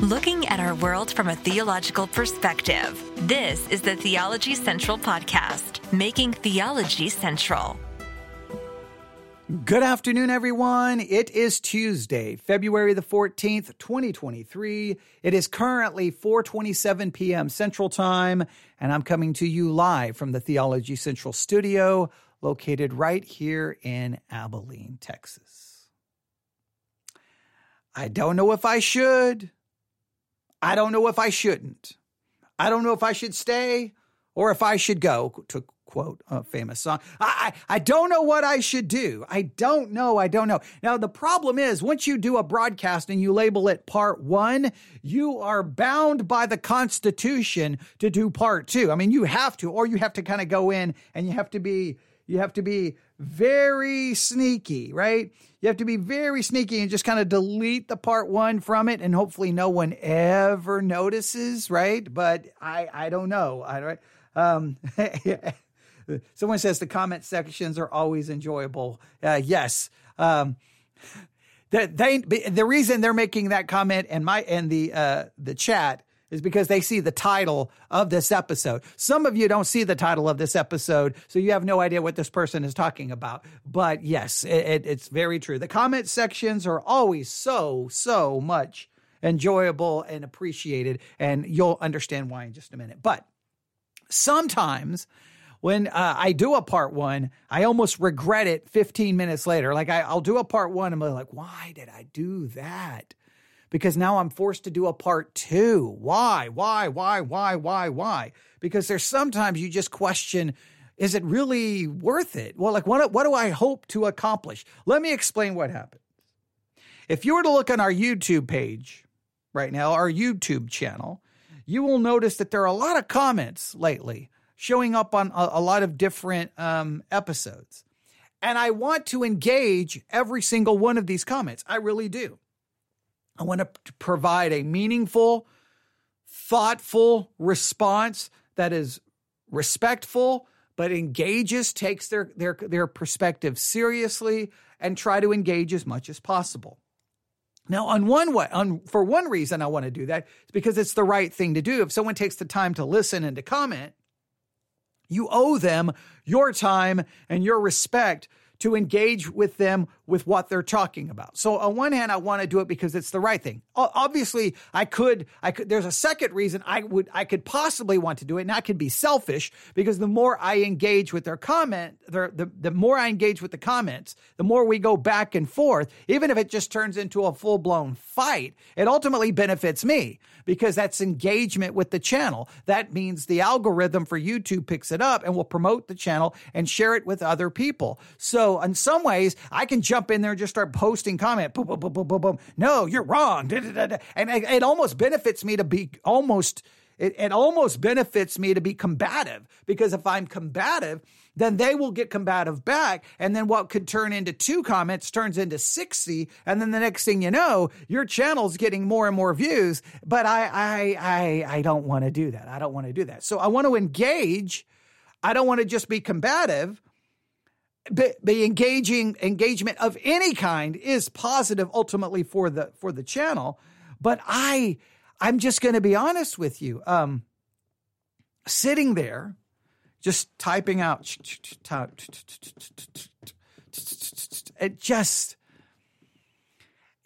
looking at our world from a theological perspective. This is the Theology Central Podcast, making theology central. Good afternoon, everyone. It is Tuesday, February the 14th, 2023. It is currently 4:27 p.m. Central Time, and I'm coming to you live from the Theology Central studio located right here in Abilene, Texas. I don't know if I should. I don't know if I shouldn't. I don't know if I should stay or if I should go, to quote a famous song. I, I, I don't know what I should do. I don't know. I don't know. Now, the problem is once you do a broadcast and you label it part one, you are bound by the Constitution to do part two. I mean, you have to, or you have to kind of go in and you have to be, you have to be very sneaky, right? You have to be very sneaky and just kind of delete the part one from it, and hopefully no one ever notices, right? But I, I don't know. I don't. Um, someone says the comment sections are always enjoyable. Uh, yes. Um, they, they, the reason they're making that comment and my and the uh, the chat is because they see the title of this episode. Some of you don't see the title of this episode, so you have no idea what this person is talking about. But yes, it, it, it's very true. The comment sections are always so, so much enjoyable and appreciated, and you'll understand why in just a minute. But sometimes when uh, I do a part one, I almost regret it 15 minutes later. Like I, will do a part one and be like, why did I do that? Because now I'm forced to do a part two. Why? Why? Why? Why? Why? Why? Because there's sometimes you just question, is it really worth it? Well, like what, what do I hope to accomplish? Let me explain what happens. If you were to look on our YouTube page right now, our YouTube channel, you will notice that there are a lot of comments lately showing up on a, a lot of different um, episodes. And I want to engage every single one of these comments. I really do. I want to provide a meaningful, thoughtful response that is respectful but engages, takes their their their perspective seriously, and try to engage as much as possible. Now, on one way, on for one reason, I want to do that is because it's the right thing to do. If someone takes the time to listen and to comment, you owe them your time and your respect to engage with them with what they're talking about. So on one hand, I want to do it because it's the right thing. Obviously, I could, I could, there's a second reason I would, I could possibly want to do it. And I could be selfish because the more I engage with their comment, the, the, the more I engage with the comments, the more we go back and forth, even if it just turns into a full blown fight, it ultimately benefits me because that's engagement with the channel. That means the algorithm for YouTube picks it up and will promote the channel and share it with other people. So in some ways, I can in there and just start posting comment. Boom, boom, boom, boom, boom, boom. No, you're wrong. And it almost benefits me to be almost it, it almost benefits me to be combative because if I'm combative, then they will get combative back. And then what could turn into two comments turns into 60. And then the next thing you know, your channel's getting more and more views. But I, I, I, I don't want to do that. I don't want to do that. So I want to engage. I don't want to just be combative. But the engaging engagement of any kind is positive ultimately for the for the channel. But I I'm just going to be honest with you. Um, sitting there, just typing out, it just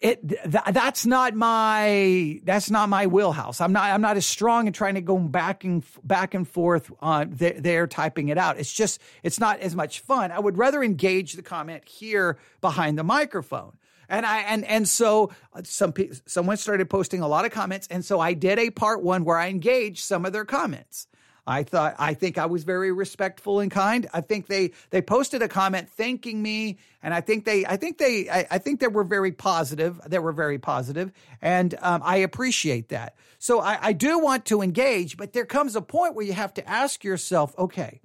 it th- that's not my that's not my wheelhouse. I'm not I'm not as strong in trying to go back and back and forth on th- there typing it out. It's just it's not as much fun. I would rather engage the comment here behind the microphone. And I and and so uh, some someone started posting a lot of comments, and so I did a part one where I engaged some of their comments. I thought I think I was very respectful and kind. I think they they posted a comment thanking me, and I think they I think they I, I think they were very positive. They were very positive, and um, I appreciate that. So I, I do want to engage, but there comes a point where you have to ask yourself, okay,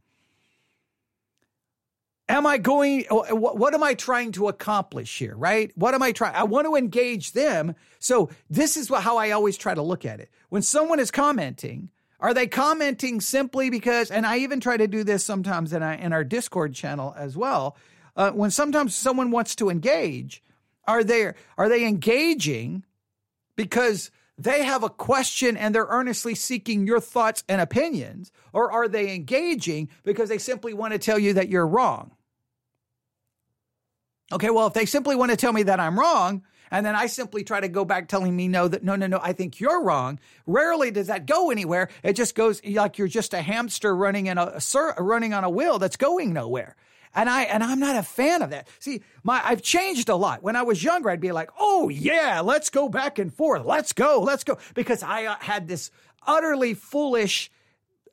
am I going, what am I trying to accomplish here, right? What am I trying? I want to engage them. So this is how I always try to look at it. When someone is commenting, are they commenting simply because, and I even try to do this sometimes in, our, in our Discord channel as well. Uh, when sometimes someone wants to engage, are they, are they engaging because they have a question and they're earnestly seeking your thoughts and opinions? Or are they engaging because they simply want to tell you that you're wrong? Okay, well, if they simply want to tell me that I'm wrong, and then I simply try to go back telling me no, that no, no, no, I think you're wrong. Rarely does that go anywhere. It just goes like you're just a hamster running in a, running on a wheel that's going nowhere. And I and I'm not a fan of that. See, my I've changed a lot. When I was younger, I'd be like, "Oh yeah, let's go back and forth. Let's go, let's go," because I uh, had this utterly foolish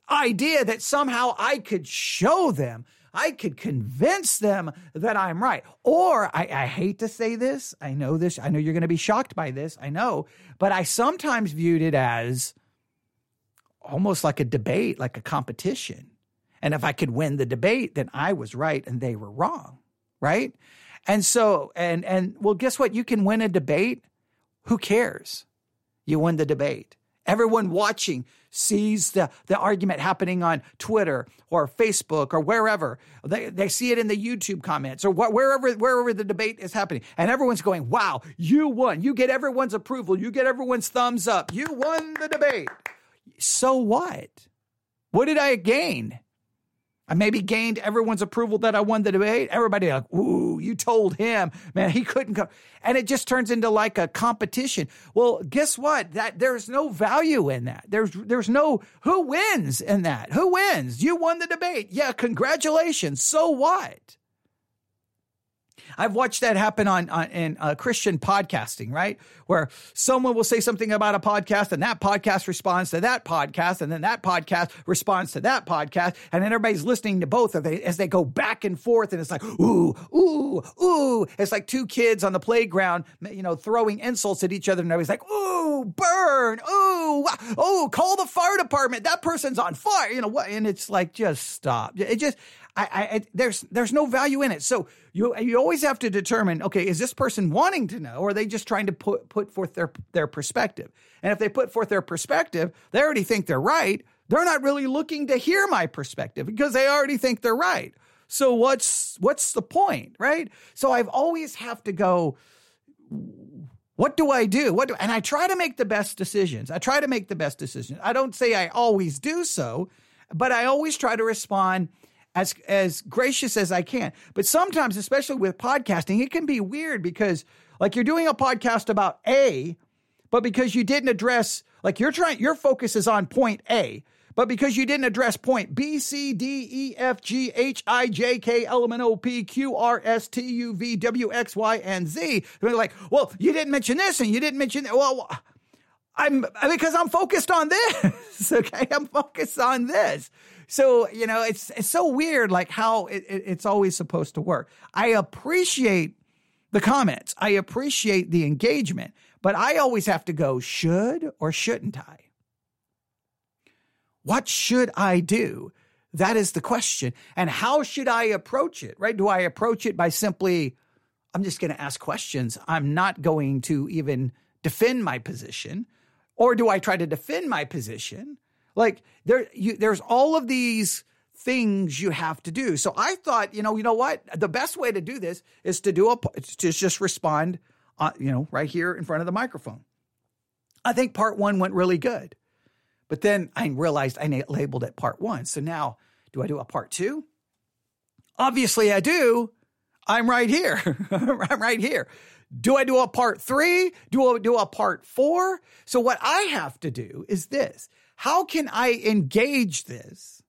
idea that somehow I could show them I could convince them that I'm right. Or I, I hate to say this. I know this. I know you're going to be shocked by this. I know. But I sometimes viewed it as almost like a debate, like a competition. And if I could win the debate, then I was right and they were wrong. Right. And so, and, and well, guess what? You can win a debate. Who cares? You win the debate. Everyone watching sees the, the argument happening on Twitter or Facebook or wherever. They, they see it in the YouTube comments or wh- wherever, wherever the debate is happening. And everyone's going, wow, you won. You get everyone's approval. You get everyone's thumbs up. You won the debate. So what? What did I gain? I maybe gained everyone's approval that I won the debate. Everybody like, ooh, you told him, man, he couldn't come. And it just turns into like a competition. Well, guess what? That there's no value in that. There's there's no who wins in that. Who wins? You won the debate. Yeah, congratulations. So what? I've watched that happen on, on in uh, Christian podcasting, right? Where someone will say something about a podcast, and that podcast responds to that podcast, and then that podcast responds to that podcast, and then everybody's listening to both of they as they go back and forth, and it's like ooh, ooh, ooh. It's like two kids on the playground, you know, throwing insults at each other, and everybody's like ooh, burn, ooh, oh, call the fire department. That person's on fire, you know what? And it's like just stop. It just I, I, there's there's no value in it. So you you always have to determine, okay, is this person wanting to know, or are they just trying to put put forth their their perspective? And if they put forth their perspective, they already think they're right. They're not really looking to hear my perspective because they already think they're right. So what's what's the point, right? So I've always have to go. What do I do? What do, and I try to make the best decisions. I try to make the best decisions. I don't say I always do so, but I always try to respond as as gracious as I can. But sometimes, especially with podcasting, it can be weird because like you're doing a podcast about A, but because you didn't address like you're trying your focus is on point A, but because you didn't address point B, C, D, E, F, G, H, I, J, K, L, M, N, O, P, Q, R, S, T, U, V, W, X, Y, and Z, they're like, well, you didn't mention this and you didn't mention that. Well, I'm because I'm focused on this. okay, I'm focused on this. So, you know, it's it's so weird like how it, it, it's always supposed to work. I appreciate the comments. I appreciate the engagement, but I always have to go should or shouldn't I? What should I do? That is the question. And how should I approach it? Right? Do I approach it by simply I'm just going to ask questions. I'm not going to even defend my position. Or do I try to defend my position like there, you, there's all of these things you have to do. So I thought, you know, you know what? The best way to do this is to do a to just respond, uh, you know, right here in front of the microphone. I think part one went really good, but then I realized I labeled it part one. So now, do I do a part two? Obviously, I do. I'm right here. I'm right here. Do I do a part three? Do I do a part four? So what I have to do is this how can I engage this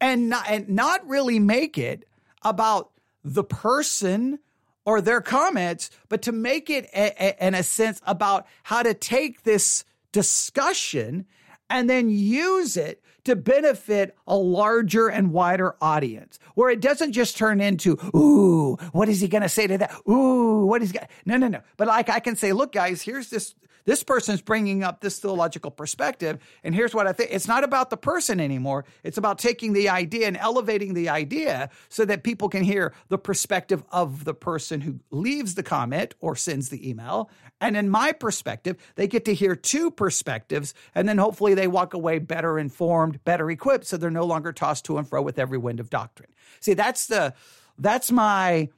and not, and not really make it about the person or their comments, but to make it a, a, in a sense about how to take this discussion and then use it to benefit a larger and wider audience where it doesn't just turn into, ooh, what is he going to say to that? Ooh, what is he going No, no, no. But like I can say, look, guys, here's this this person's bringing up this theological perspective. And here's what I think it's not about the person anymore. It's about taking the idea and elevating the idea so that people can hear the perspective of the person who leaves the comment or sends the email. And in my perspective, they get to hear two perspectives. And then hopefully they walk away better informed, better equipped. So they're no longer tossed to and fro with every wind of doctrine. See, that's the, that's my,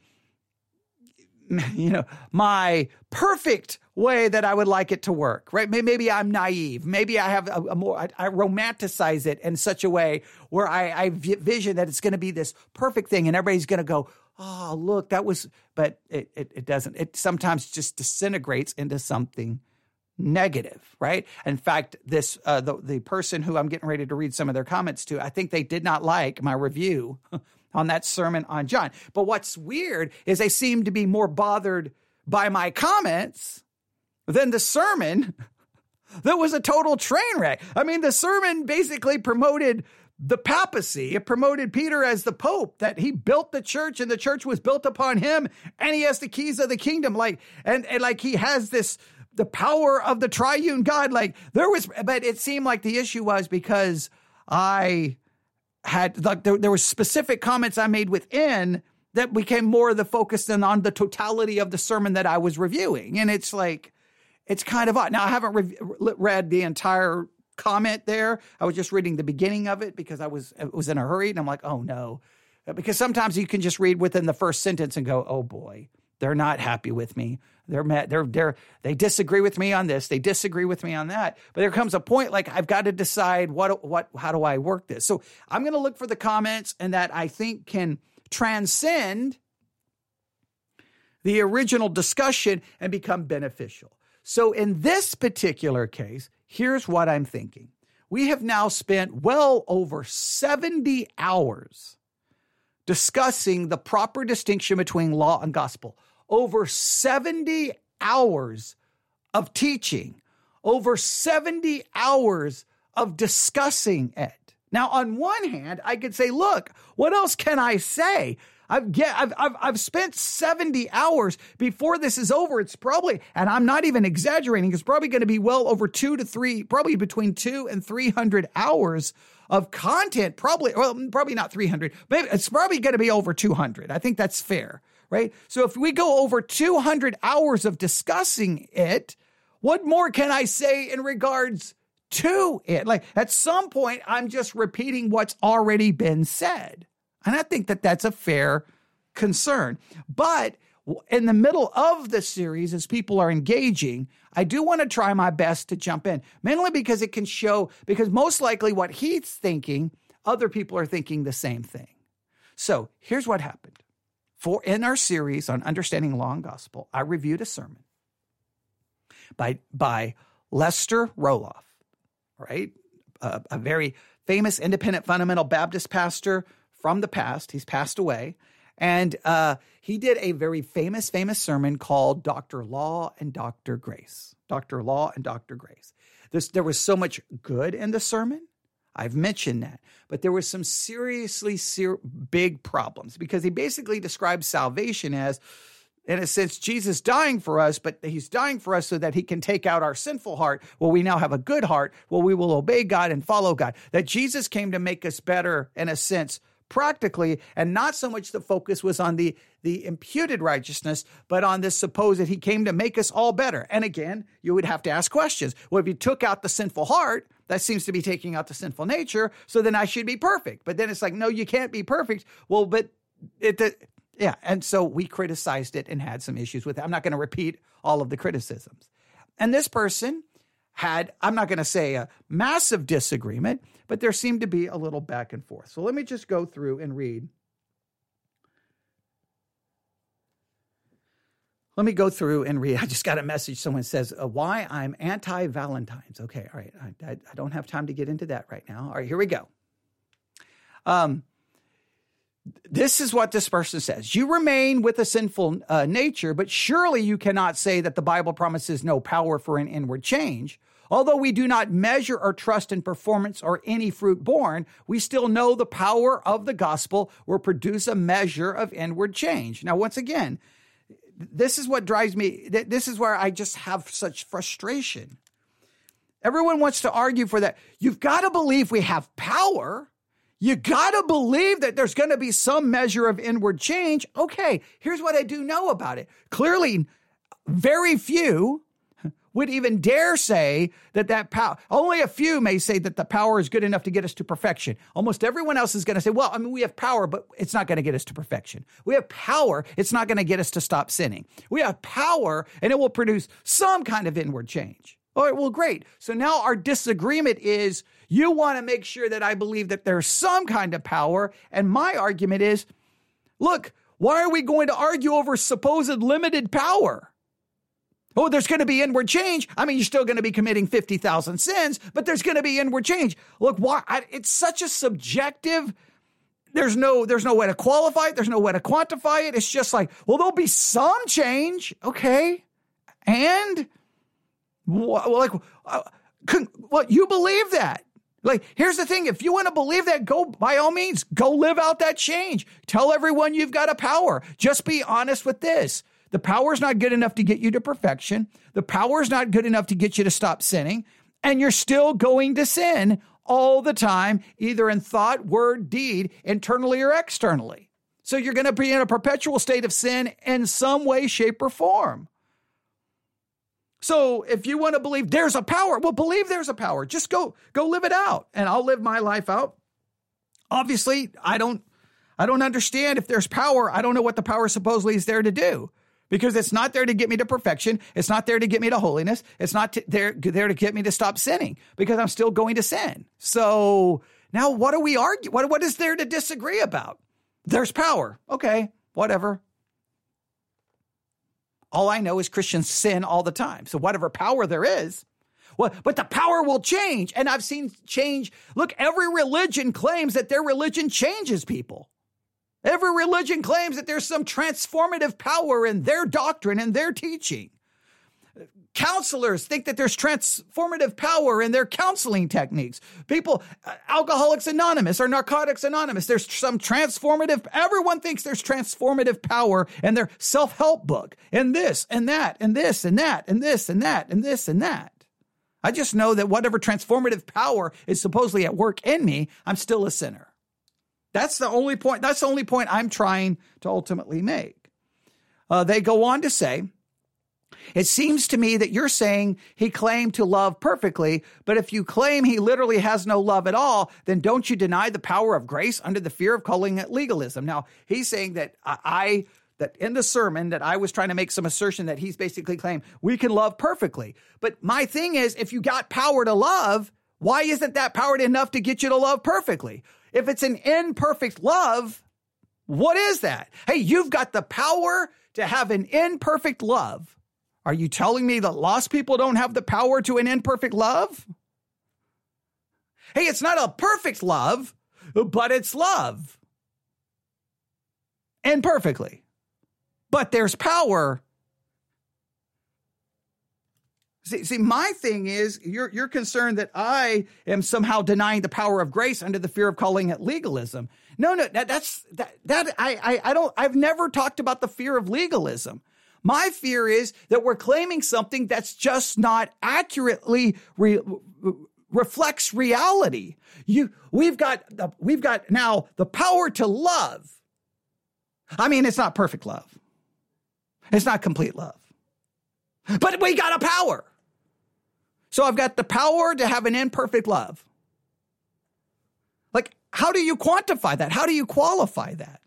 you know, my perfect way that I would like it to work, right? Maybe I'm naive. Maybe I have a, a more, I, I, romanticize it in such a way where I, vision that it's going to be this perfect thing and everybody's going to go, oh, look, that was, but it, it, it doesn't. It sometimes just disintegrates into something negative, right? In fact, this uh, the the person who I'm getting ready to read some of their comments to, I think they did not like my review on that sermon on John. But what's weird is they seem to be more bothered by my comments than the sermon that was a total train wreck. I mean, the sermon basically promoted the papacy. It promoted Peter as the pope, that he built the church and the church was built upon him and he has the keys of the kingdom. Like, and, and like he has this the power of the triune God. Like there was, but it seemed like the issue was because I had like there, there were specific comments I made within that became more of the focus than on the totality of the sermon that I was reviewing. And it's like, it's kind of odd. Now I haven't re- read the entire comment there. I was just reading the beginning of it because I was I was in a hurry and I'm like, oh no. Because sometimes you can just read within the first sentence and go, oh boy, they're not happy with me. They're. They're they're they disagree with me on this. They disagree with me on that. But there comes a point like I've got to decide what what how do I work this. So I'm going to look for the comments and that I think can transcend the original discussion and become beneficial. So in this particular case, here's what I'm thinking. We have now spent well over 70 hours discussing the proper distinction between law and gospel over 70 hours of teaching, over 70 hours of discussing it. Now, on one hand, I could say, look, what else can I say? I've, get, I've, I've, I've spent 70 hours before this is over. It's probably, and I'm not even exaggerating, it's probably going to be well over two to three, probably between two and 300 hours of content. Probably, well, probably not 300, but it's probably going to be over 200. I think that's fair right? So if we go over 200 hours of discussing it, what more can I say in regards to it? Like at some point, I'm just repeating what's already been said. And I think that that's a fair concern. But in the middle of the series, as people are engaging, I do want to try my best to jump in, mainly because it can show, because most likely what he's thinking, other people are thinking the same thing. So here's what happened. For in our series on understanding law and gospel, I reviewed a sermon by by Lester Roloff, right? a very famous independent fundamental Baptist pastor from the past. He's passed away. And uh, he did a very famous, famous sermon called Dr. Law and Dr. Grace. Dr. Law and Dr. Grace. There was so much good in the sermon. I've mentioned that. But there were some seriously ser- big problems because he basically describes salvation as, in a sense, Jesus dying for us, but he's dying for us so that he can take out our sinful heart. Well, we now have a good heart. Well, we will obey God and follow God. That Jesus came to make us better, in a sense, practically, and not so much the focus was on the, the imputed righteousness, but on this supposed that he came to make us all better. And again, you would have to ask questions. Well, if you took out the sinful heart, that seems to be taking out the sinful nature. So then I should be perfect. But then it's like, no, you can't be perfect. Well, but it, the, yeah. And so we criticized it and had some issues with it. I'm not going to repeat all of the criticisms. And this person had, I'm not going to say a massive disagreement, but there seemed to be a little back and forth. So let me just go through and read Let me go through and read. I just got a message. Someone says, uh, Why I'm anti Valentine's. Okay, all right. I, I, I, don't have time to get into that right now. All right, here we go. Um, this is what this person says You remain with a sinful uh, nature, but surely you cannot say that the Bible promises no power for an inward change. Although we do not measure our trust in performance or any fruit borne, we still know the power of the gospel will produce a measure of inward change. Now, once again, this is what drives me. This is where I just have such frustration. Everyone wants to argue for that. You've got to believe we have power. You got to believe that there's going to be some measure of inward change. Okay, here's what I do know about it. Clearly, very few would even dare say that that power, only a few may say that the power is good enough to get us to perfection. Almost everyone else is going to say, well, I mean, we have power, but it's not going to get us to perfection. We have power. It's not going to get us to stop sinning. We have power and it will produce some kind of inward change. All right, well, great. So now our disagreement is you want to make sure that I believe that there's some kind of power. And my argument is look, why are we going to argue over supposed limited power? Oh, there's going to be inward change. I mean, you're still going to be committing 50,000 sins, but there's going to be inward change. Look, why I, it's such a subjective there's no there's no way to qualify it, there's no way to quantify it. It's just like, well, there'll be some change, okay? And well, like uh, well, you believe that. Like, here's the thing. If you want to believe that, go by all means, go live out that change. Tell everyone you've got a power. Just be honest with this. The power is not good enough to get you to perfection. The power is not good enough to get you to stop sinning. And you're still going to sin all the time, either in thought, word, deed, internally or externally. So you're going to be in a perpetual state of sin in some way, shape, or form. So if you want to believe there's a power, well, believe there's a power. Just go, go live it out, and I'll live my life out. Obviously, I don't, I don't understand if there's power. I don't know what the power supposedly is there to do because it's not there to get me to perfection. It's not there to get me to holiness. It's not there, there to get me to stop sinning because I'm still going to sin. So now what do we argue? What, what is there to disagree about? There's power. Okay, whatever. All I know is Christians sin all the time. So whatever power there is, well, but the power will change. And I've seen change. Look, every religion claims that their religion changes people. Every religion claims that there's some transformative power in their doctrine and their teaching. Counselors think that there's transformative power in their counseling techniques. People, uh, Alcoholics Anonymous or Narcotics Anonymous, there's some transformative, everyone thinks there's transformative power in their self help book, and this and that, and this and that, and this and that, and this and that. I just know that whatever transformative power is supposedly at work in me, I'm still a sinner. That's the only point. That's the only point I'm trying to ultimately make. Uh, they go on to say, it seems to me that you're saying he claimed to love perfectly, but if you claim he literally has no love at all, then don't you deny the power of grace under the fear of calling it legalism? Now, he's saying that I, that in the sermon that I was trying to make some assertion that he's basically claimed we can love perfectly. But my thing is, if you got power to love, why isn't that power enough to get you to love perfectly? If it's an imperfect love, what is that? Hey, you've got the power to have an imperfect love. Are you telling me that lost people don't have the power to an imperfect love? Hey, it's not a perfect love, but it's love. Imperfectly. But there's power See, see, my thing is you're you're concerned that I am somehow denying the power of grace under the fear of calling it legalism. No, no, that, that's that that I, I I don't I've never talked about the fear of legalism. My fear is that we're claiming something that's just not accurately re, reflects reality. You we've got the, we've got now the power to love. I mean, it's not perfect love. It's not complete love. But we got a power. So I've got the power to have an imperfect love. Like, how do you quantify that? How do you qualify that?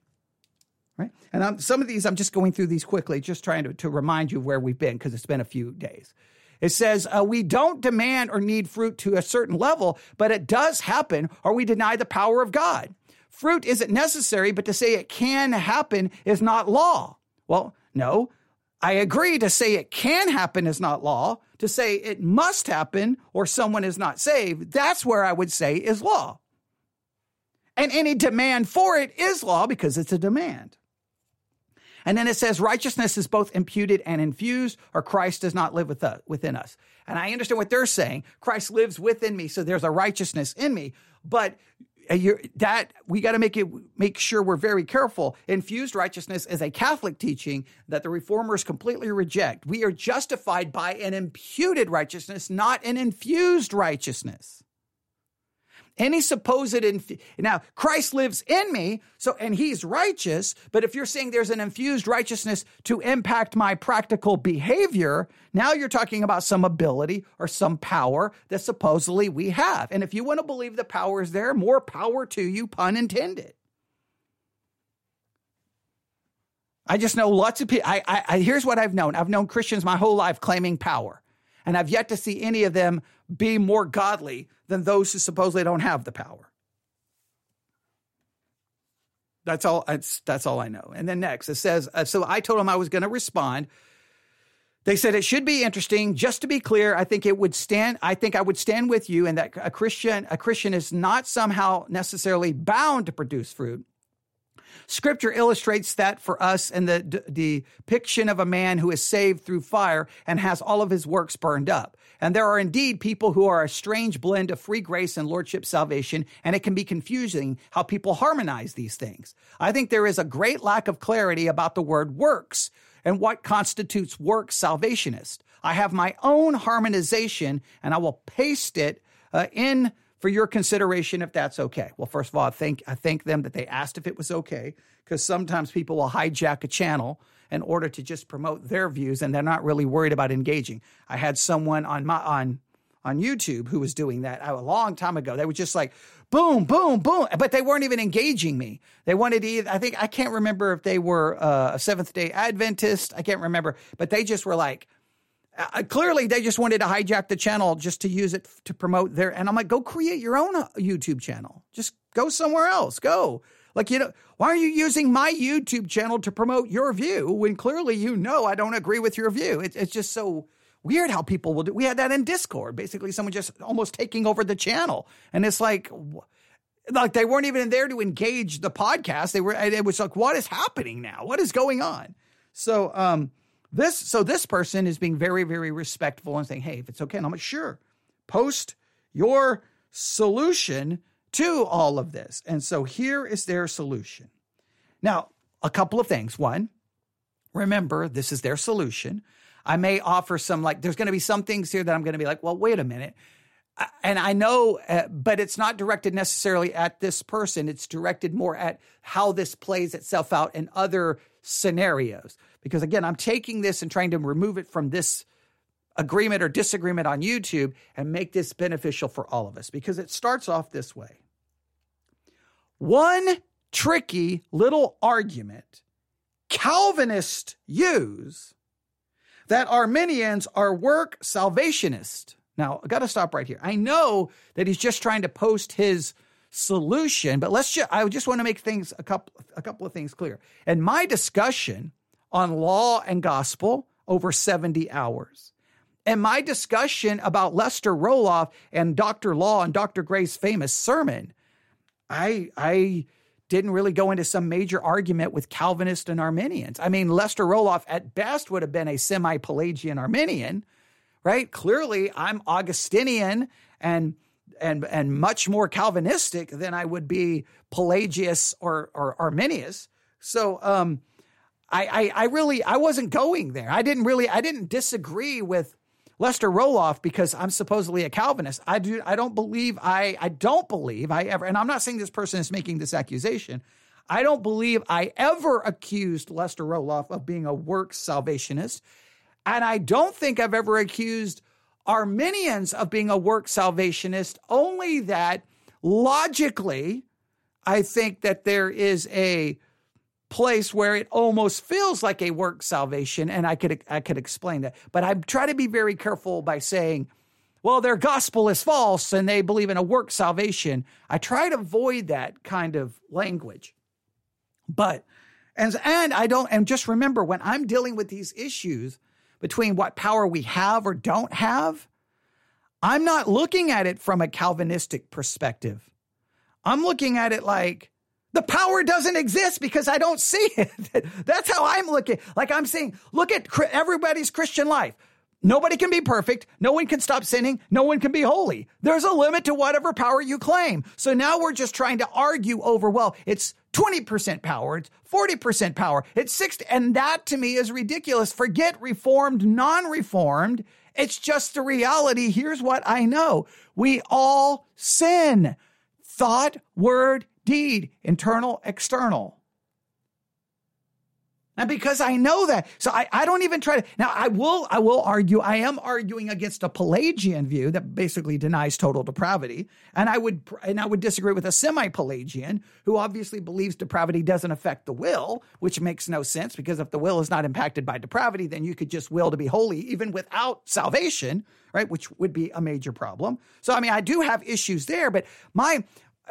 Right. And I'm, some of these, I'm just going through these quickly, just trying to, to remind you where we've been because it's been a few days. It says, uh, we don't demand or need fruit to a certain level, but it does happen or we deny the power of God. Fruit isn't necessary, but to say it can happen is not law. Well, no, I agree to say it can happen is not law. To say it must happen or someone is not saved, that's where I would say is law. And any demand for it is law because it's a demand. And then it says righteousness is both imputed and infused, or Christ does not live with us, within us. And I understand what they're saying. Christ lives within me, so there's a righteousness in me. But that we got to make it make sure we're very careful. Infused righteousness is a Catholic teaching that the reformers completely reject. We are justified by an imputed righteousness, not an infused righteousness. Any supposed inf- now Christ lives in me, so and he's righteous, but if you're saying there's an infused righteousness to impact my practical behavior, now you're talking about some ability or some power that supposedly we have. And if you want to believe the power is there, more power to you, pun intended. I just know lots of people. I, I, I, here's what I've known. I've known Christians my whole life claiming power, and I've yet to see any of them be more godly than those who supposedly don't have the power. That's all. That's all I know. And then next it says. Uh, so I told them I was going to respond. They said it should be interesting. Just to be clear, I think it would stand. I think I would stand with you, and that a Christian a Christian is not somehow necessarily bound to produce fruit Scripture illustrates that for us in the d- depiction of a man who is saved through fire and has all of his works burned up. And there are indeed people who are a strange blend of free grace and lordship salvation, and it can be confusing how people harmonize these things. I think there is a great lack of clarity about the word works and what constitutes works salvationist. I have my own harmonization, and I will paste it uh, in for your consideration if that's okay. Well, first of all, I thank I thank them that they asked if it was okay because sometimes people will hijack a channel in order to just promote their views and they're not really worried about engaging. I had someone on my on on YouTube who was doing that a long time ago. They were just like boom, boom, boom, but they weren't even engaging me. They wanted to. Either, I think I can't remember if they were uh, a Seventh Day Adventist. I can't remember, but they just were like uh, clearly, they just wanted to hijack the channel just to use it to promote their. And I'm like, go create your own uh, YouTube channel. Just go somewhere else. Go. Like, you know, why are you using my YouTube channel to promote your view when clearly you know I don't agree with your view? It, it's just so weird how people will do. We had that in Discord. Basically, someone just almost taking over the channel, and it's like, like they weren't even there to engage the podcast. They were. It was like, what is happening now? What is going on? So, um, this so this person is being very very respectful and saying, "Hey, if it's okay," and I'm like, "Sure, post your solution to all of this." And so here is their solution. Now, a couple of things. One, remember this is their solution. I may offer some like there's going to be some things here that I'm going to be like, "Well, wait a minute." And I know, uh, but it's not directed necessarily at this person. It's directed more at how this plays itself out in other scenarios. Because again, I'm taking this and trying to remove it from this agreement or disagreement on YouTube and make this beneficial for all of us. Because it starts off this way one tricky little argument Calvinists use that Arminians are work salvationists now, I got to stop right here. I know that he's just trying to post his solution, but let's just I just want to make things a couple a couple of things clear. And my discussion on law and gospel over 70 hours. And my discussion about Lester Roloff and Dr. Law and Dr. Grace famous sermon, I I didn't really go into some major argument with Calvinists and Arminians. I mean, Lester Roloff at best would have been a semi-Pelagian Arminian, right? Clearly, I'm Augustinian and and and much more Calvinistic than I would be Pelagius or or Arminius. So um, I, I I really I wasn't going there. I didn't really I didn't disagree with Lester Roloff because I'm supposedly a Calvinist. I do I don't believe I I don't believe I ever and I'm not saying this person is making this accusation. I don't believe I ever accused Lester Roloff of being a works salvationist. And I don't think I've ever accused Arminians of being a work salvationist, only that logically, I think that there is a place where it almost feels like a work salvation, and I could I could explain that. But I try to be very careful by saying, well, their gospel is false and they believe in a work salvation. I try to avoid that kind of language. But and and I don't and just remember when I'm dealing with these issues, between what power we have or don't have, I'm not looking at it from a Calvinistic perspective. I'm looking at it like the power doesn't exist because I don't see it. That's how I'm looking. Like I'm saying, look at everybody's Christian life. Nobody can be perfect. No one can stop sinning. No one can be holy. There's a limit to whatever power you claim. So now we're just trying to argue over, well, it's 20% power, it's 40% power, it's 60. And that to me is ridiculous. Forget reformed, non reformed. It's just the reality. Here's what I know we all sin. thought, word, deed, internal, external. And because I know that, so I, I don't even try to. Now I will I will argue. I am arguing against a Pelagian view that basically denies total depravity, and I would and I would disagree with a semi-Pelagian who obviously believes depravity doesn't affect the will, which makes no sense because if the will is not impacted by depravity, then you could just will to be holy even without salvation, right? Which would be a major problem. So I mean, I do have issues there, but my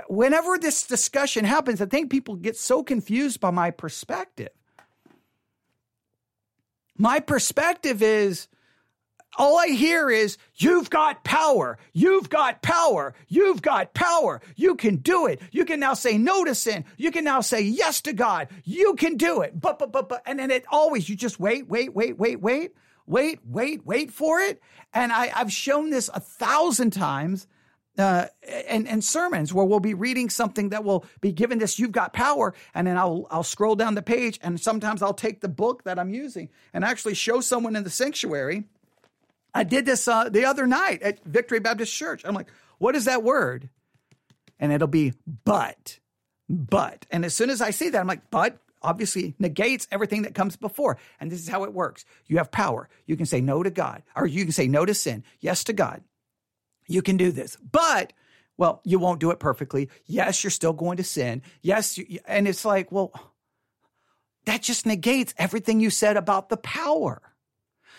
whenever this discussion happens, I think people get so confused by my perspective my perspective is all I hear is, you've got power. You've got power. You've got power. You can do it. You can now say no to sin. You can now say yes to God. You can do it. But, but, but, but, and then it always, you just wait, wait, wait, wait, wait, wait, wait, wait for it. And I, I've shown this a thousand times uh, and, and sermons where we'll be reading something that will be given this you've got power and then I'll I'll scroll down the page and sometimes I'll take the book that I'm using and actually show someone in the sanctuary. I did this uh, the other night at Victory Baptist Church. I'm like what is that word? And it'll be but but. And as soon as I see that I'm like but obviously negates everything that comes before. And this is how it works. You have power. You can say no to God or you can say no to sin. Yes to God you can do this. But, well, you won't do it perfectly. Yes, you're still going to sin. Yes. You, and it's like, well, that just negates everything you said about the power.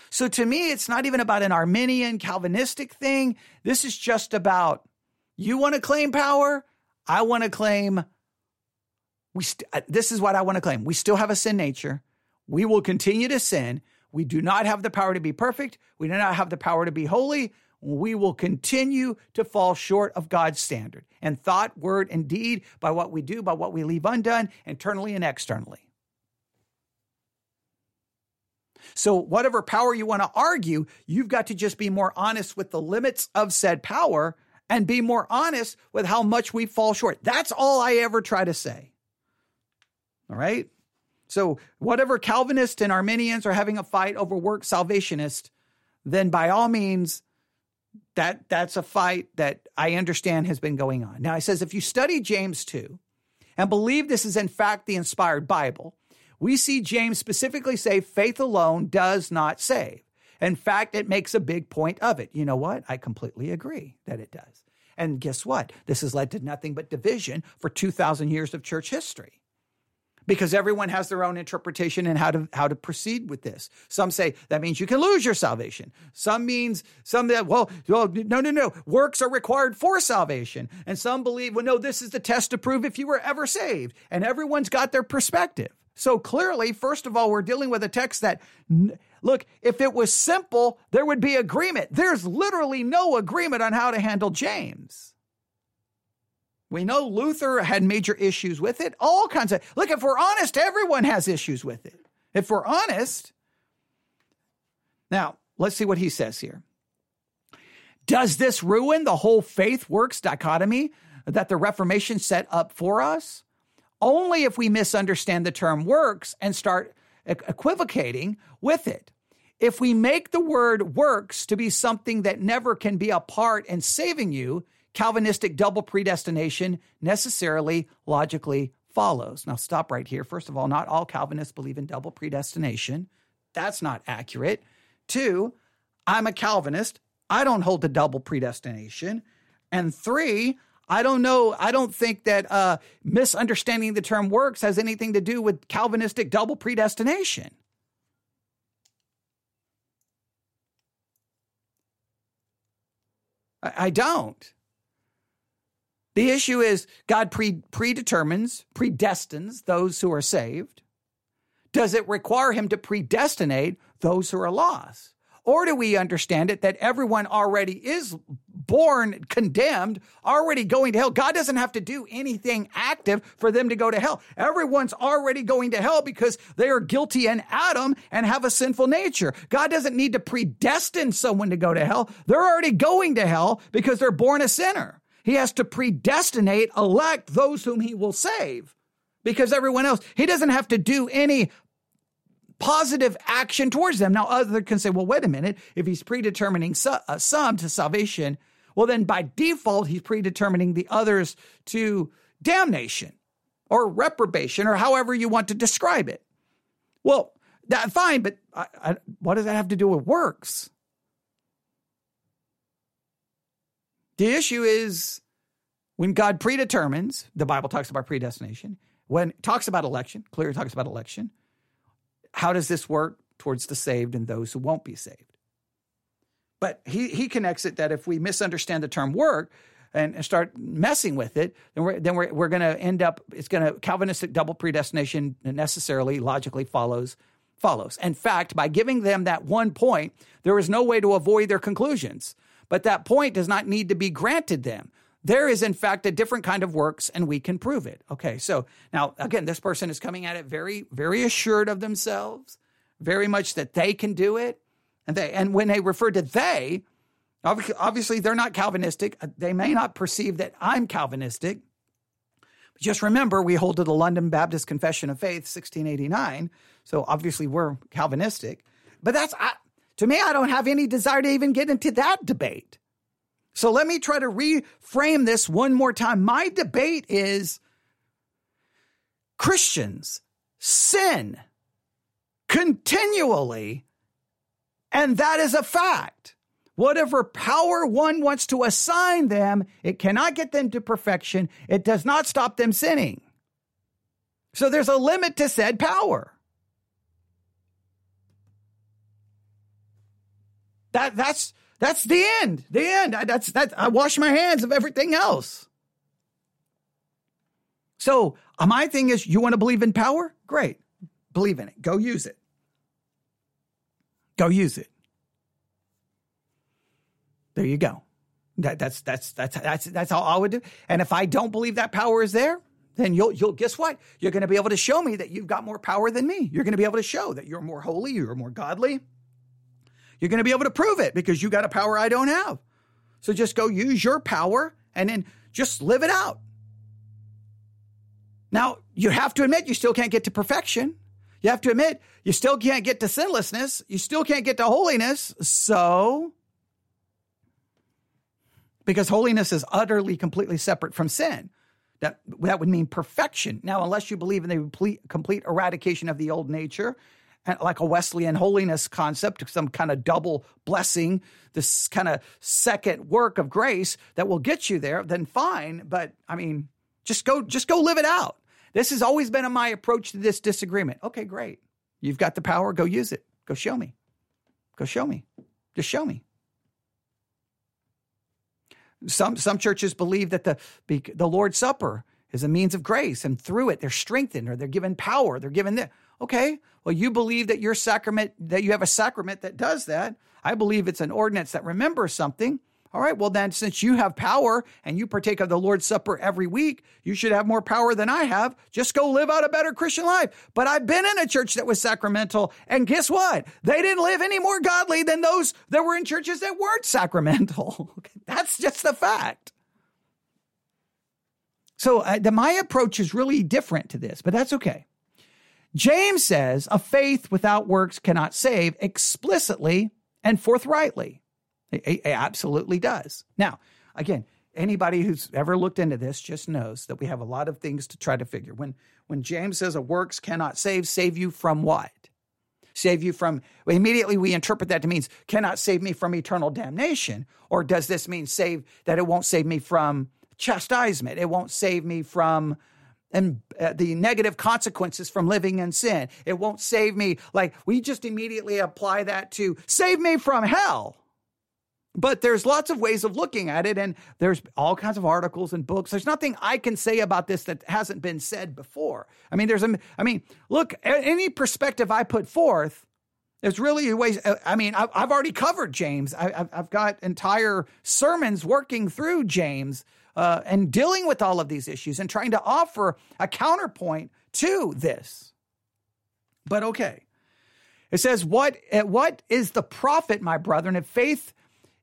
So to me, it's not even about an Arminian Calvinistic thing. This is just about you want to claim power. I want to claim we st- uh, this is what I want to claim. We still have a sin nature. We will continue to sin. We do not have the power to be perfect. We do not have the power to be holy we will continue to fall short of God's standard and thought, word, and deed by what we do, by what we leave undone, internally and externally. So, whatever power you want to argue, you've got to just be more honest with the limits of said power and be more honest with how much we fall short. That's all I ever try to say. All right? So, whatever Calvinists and Arminians are having a fight over work salvationists, then by all means, that that's a fight that I understand has been going on. Now he says if you study James 2 and believe this is in fact the inspired Bible, we see James specifically say faith alone does not save. In fact, it makes a big point of it. You know what? I completely agree that it does. And guess what? This has led to nothing but division for 2,000 years of church history because everyone has their own interpretation and how to how to proceed with this. Some say that means you can lose your salvation. Some means some that well, well no no no works are required for salvation. And some believe well no this is the test to prove if you were ever saved. And everyone's got their perspective. So clearly, first of all, we're dealing with a text that look, if it was simple, there would be agreement. There's literally no agreement on how to handle James. We know Luther had major issues with it. All kinds of. Look, if we're honest, everyone has issues with it. If we're honest. Now, let's see what he says here. Does this ruin the whole faith works dichotomy that the Reformation set up for us? Only if we misunderstand the term works and start equivocating with it. If we make the word works to be something that never can be a part in saving you, Calvinistic double predestination necessarily logically follows. Now, stop right here. First of all, not all Calvinists believe in double predestination. That's not accurate. Two, I'm a Calvinist. I don't hold to double predestination. And three, I don't know. I don't think that uh, misunderstanding the term works has anything to do with Calvinistic double predestination. I, I don't. The issue is God pre- predetermines, predestines those who are saved. Does it require him to predestinate those who are lost? Or do we understand it that everyone already is born condemned, already going to hell? God doesn't have to do anything active for them to go to hell. Everyone's already going to hell because they are guilty in Adam and have a sinful nature. God doesn't need to predestine someone to go to hell. They're already going to hell because they're born a sinner. He has to predestinate, elect those whom he will save because everyone else, he doesn't have to do any positive action towards them. Now, other can say, well, wait a minute. If he's predetermining uh, some to salvation, well, then by default, he's predetermining the others to damnation or reprobation or however you want to describe it. Well, that fine, but I, I, what does that have to do with works? The issue is when God predetermines, the Bible talks about predestination. When it talks about election, clearly talks about election. How does this work towards the saved and those who won't be saved? But he, he connects it that if we misunderstand the term work and, start messing with it, then we're, then we're, we're going to end up, it's going to, Calvinistic double predestination necessarily, logically follows follows. In fact, by giving them that one point, there is no way to avoid their conclusions. But that point does not need to be granted them. There is, in fact, a different kind of works, and we can prove it. Okay, so now, again, this person is coming at it very, very assured of themselves, very much that they can do it. And they and when they refer to they, obviously they're not Calvinistic. Uh, they may not perceive that I'm Calvinistic. But just remember, we hold to the London Baptist Confession of Faith, 1689. So obviously we're Calvinistic. But that's I, to me, I don't have any desire to even get into that debate. So let me try to reframe this one more time. My debate is Christians sin continually and that is a fact. Whatever power one wants to assign them, it cannot get them to perfection. It does not stop them sinning. So there's a limit to said power. That that's that's the end. The end. I, that's that. I wash my hands of everything else. So my thing is, you want to believe in power? Great, believe in it. Go use it. Go use it. There you go. That, that's that's that's that's that's all I would do. And if I don't believe that power is there, then you'll you'll guess what? You're going to be able to show me that you've got more power than me. You're going to be able to show that you're more holy, you're more godly. You're going to be able to prove it because you got a power I don't have. So just go use your power and then just live it out. Now, you have to admit you still can't get to perfection. You have to admit, you still can't get to sinlessness. You still can't get to holiness. So, because holiness is utterly, completely separate from sin. That, that would mean perfection. Now, unless you believe in the complete, complete eradication of the old nature, like a Wesleyan holiness concept, some kind of double blessing, this kind of second work of grace that will get you there, then fine. But I mean, just go, just go live it out. This has always been my approach to this disagreement. Okay, great. You've got the power. Go use it. Go show me. Go show me. Just show me. Some some churches believe that the the Lord's Supper is a means of grace, and through it they're strengthened or they're given power. They're given this. Okay, well you believe that your sacrament that you have a sacrament that does that. I believe it's an ordinance that remembers something. All right, well, then, since you have power and you partake of the Lord's Supper every week, you should have more power than I have. Just go live out a better Christian life. But I've been in a church that was sacramental, and guess what? They didn't live any more godly than those that were in churches that weren't sacramental. That's just the fact. So, uh, the, my approach is really different to this, but that's okay. James says a faith without works cannot save explicitly and forthrightly. It, absolutely does. Now, again, anybody who's ever looked into this just knows that we have a lot of things to try to figure. When when James says a works cannot save, save you from what? Save you from immediately we interpret that to means cannot save me from eternal damnation, or does this mean save that it won't save me from chastisement? It won't save me from and uh, the negative consequences from living in sin. It won't save me like we just immediately apply that to save me from hell. But there's lots of ways of looking at it, and there's all kinds of articles and books. There's nothing I can say about this that hasn't been said before. I mean, there's a, I mean, look, any perspective I put forth, there's really ways. Uh, I mean, I've already covered James. I've got entire sermons working through James uh, and dealing with all of these issues and trying to offer a counterpoint to this. But okay, it says, "What what is the profit, my brethren, if faith?"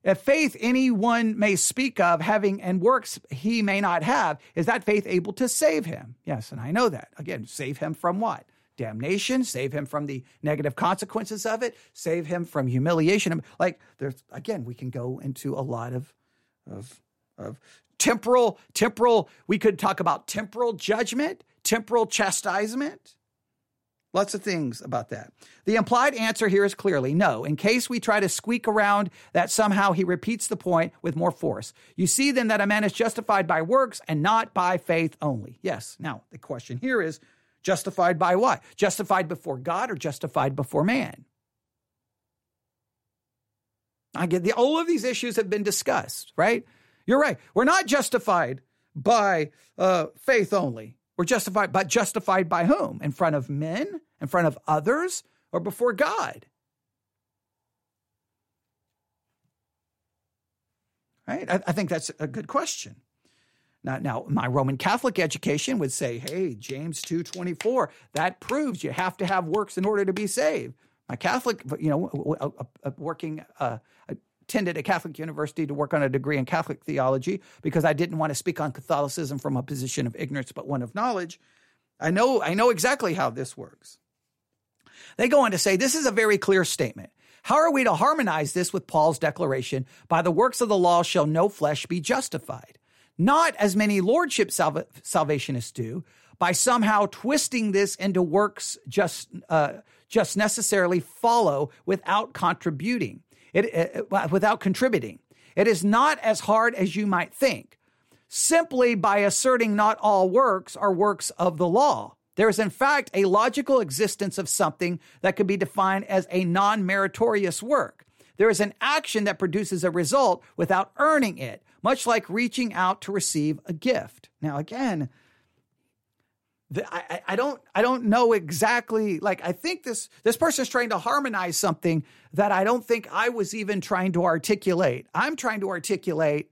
If faith anyone may speak of having and works he may not have, is that faith able to save him? Yes, and I know that. Again, save him from what? Damnation, save him from the negative consequences of it, save him from humiliation. Like there's again, we can go into a lot of of, of temporal, temporal, we could talk about temporal judgment, temporal chastisement. Lots of things about that. The implied answer here is clearly no. In case we try to squeak around that somehow he repeats the point with more force. You see then that a man is justified by works and not by faith only. Yes. Now, the question here is justified by what? Justified before God or justified before man? I get the all of these issues have been discussed, right? You're right. We're not justified by uh, faith only. We're justified, but justified by whom? In front of men, in front of others, or before God? Right? I, I think that's a good question. Now, now, my Roman Catholic education would say, "Hey, James two twenty four. That proves you have to have works in order to be saved." My Catholic, you know, working uh, attended a Catholic university to work on a degree in Catholic theology because I didn't want to speak on Catholicism from a position of ignorance, but one of knowledge. I know, I know exactly how this works. They go on to say this is a very clear statement. How are we to harmonize this with Paul's declaration, by the works of the law shall no flesh be justified? Not as many lordship salva- salvationists do, by somehow twisting this into works just, uh, just necessarily follow without contributing. It, it, without contributing. It is not as hard as you might think, simply by asserting not all works are works of the law. There is, in fact, a logical existence of something that could be defined as a non meritorious work. There is an action that produces a result without earning it, much like reaching out to receive a gift. Now, again, I, I don't I don't know exactly like I think this this person is trying to harmonize something that I don't think I was even trying to articulate. I'm trying to articulate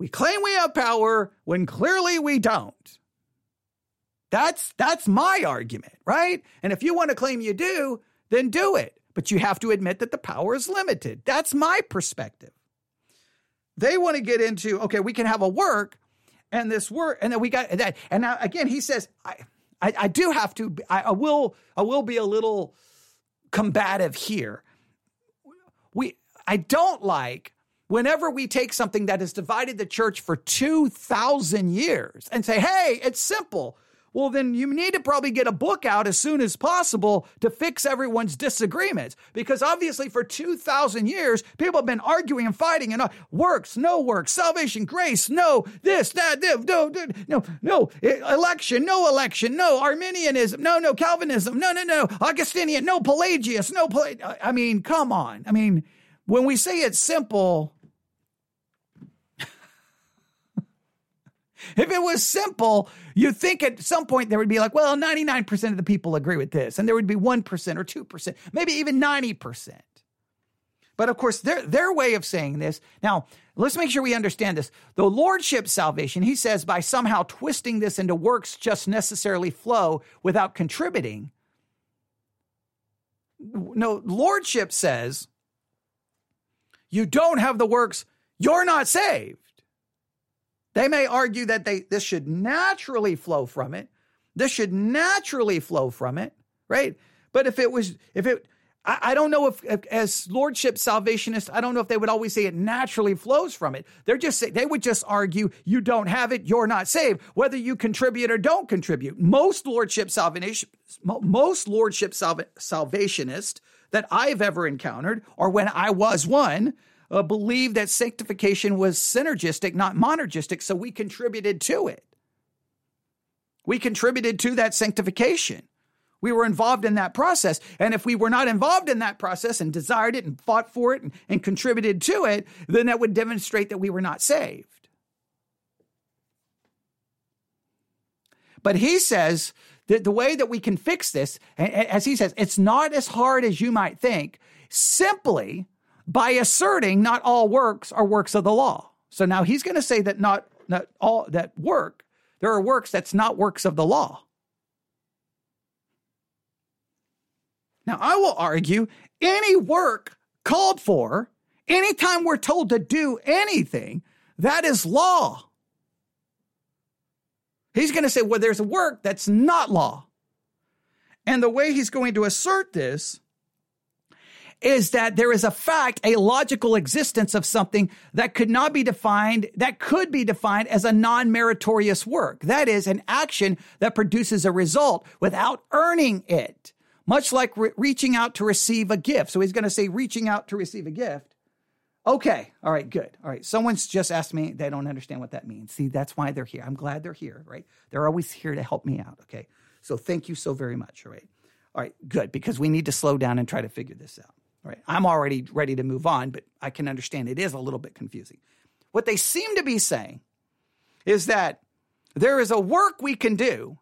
we claim we have power when clearly we don't. That's that's my argument, right? And if you want to claim you do, then do it. But you have to admit that the power is limited. That's my perspective. They want to get into okay, we can have a work and this work, and then we got that. And now again, he says, I, I, I do have to. I, I will. I will be a little combative here. We. I don't like whenever we take something that has divided the church for two thousand years and say, "Hey, it's simple." Well, then you need to probably get a book out as soon as possible to fix everyone's disagreements. Because obviously, for 2,000 years, people have been arguing and fighting and uh, works, no works, salvation, grace, no, this, that, this, no, no, no, election, no election, no, Arminianism, no, no, Calvinism, no, no, no, Augustinian, no, Pelagius, no, I mean, come on. I mean, when we say it's simple, If it was simple, you'd think at some point there would be like, well, 99% of the people agree with this, and there would be 1% or 2%, maybe even 90%. But of course, their, their way of saying this, now let's make sure we understand this. The lordship salvation, he says, by somehow twisting this into works just necessarily flow without contributing. No, lordship says, you don't have the works, you're not saved. They may argue that they this should naturally flow from it. This should naturally flow from it, right? But if it was, if it, I, I don't know if, if, as lordship salvationists, I don't know if they would always say it naturally flows from it. They're just they would just argue you don't have it, you're not saved, whether you contribute or don't contribute. Most lordship salvation, most lordship salva, salvationists that I've ever encountered, or when I was one, uh, believed that sanctification was synergistic, not monergistic, so we contributed to it. We contributed to that sanctification. We were involved in that process. And if we were not involved in that process and desired it and fought for it and, and contributed to it, then that would demonstrate that we were not saved. But he says that the way that we can fix this, as he says, it's not as hard as you might think. Simply by asserting not all works are works of the law. So now he's going to say that not, not all that work, there are works that's not works of the law. Now I will argue any work called for, anytime we're told to do anything, that is law. He's going to say, well, there's a work that's not law. And the way he's going to assert this is that there is a fact, a logical existence of something that could not be defined, that could be defined as a non-meritorious work. That is an action that produces a result without earning it, much like re- reaching out to receive a gift. So he's going to say reaching out to receive a gift. Okay. All right. Good. All right. Someone's just asked me. They don't understand what that means. See, that's why they're here. I'm glad they're here, right? They're always here to help me out. Okay. So thank you so very much. All right. All right. Good. Because we need to slow down and try to figure this out. Right. I'm already ready to move on, but I can understand it is a little bit confusing. What they seem to be saying is that there is a work we can do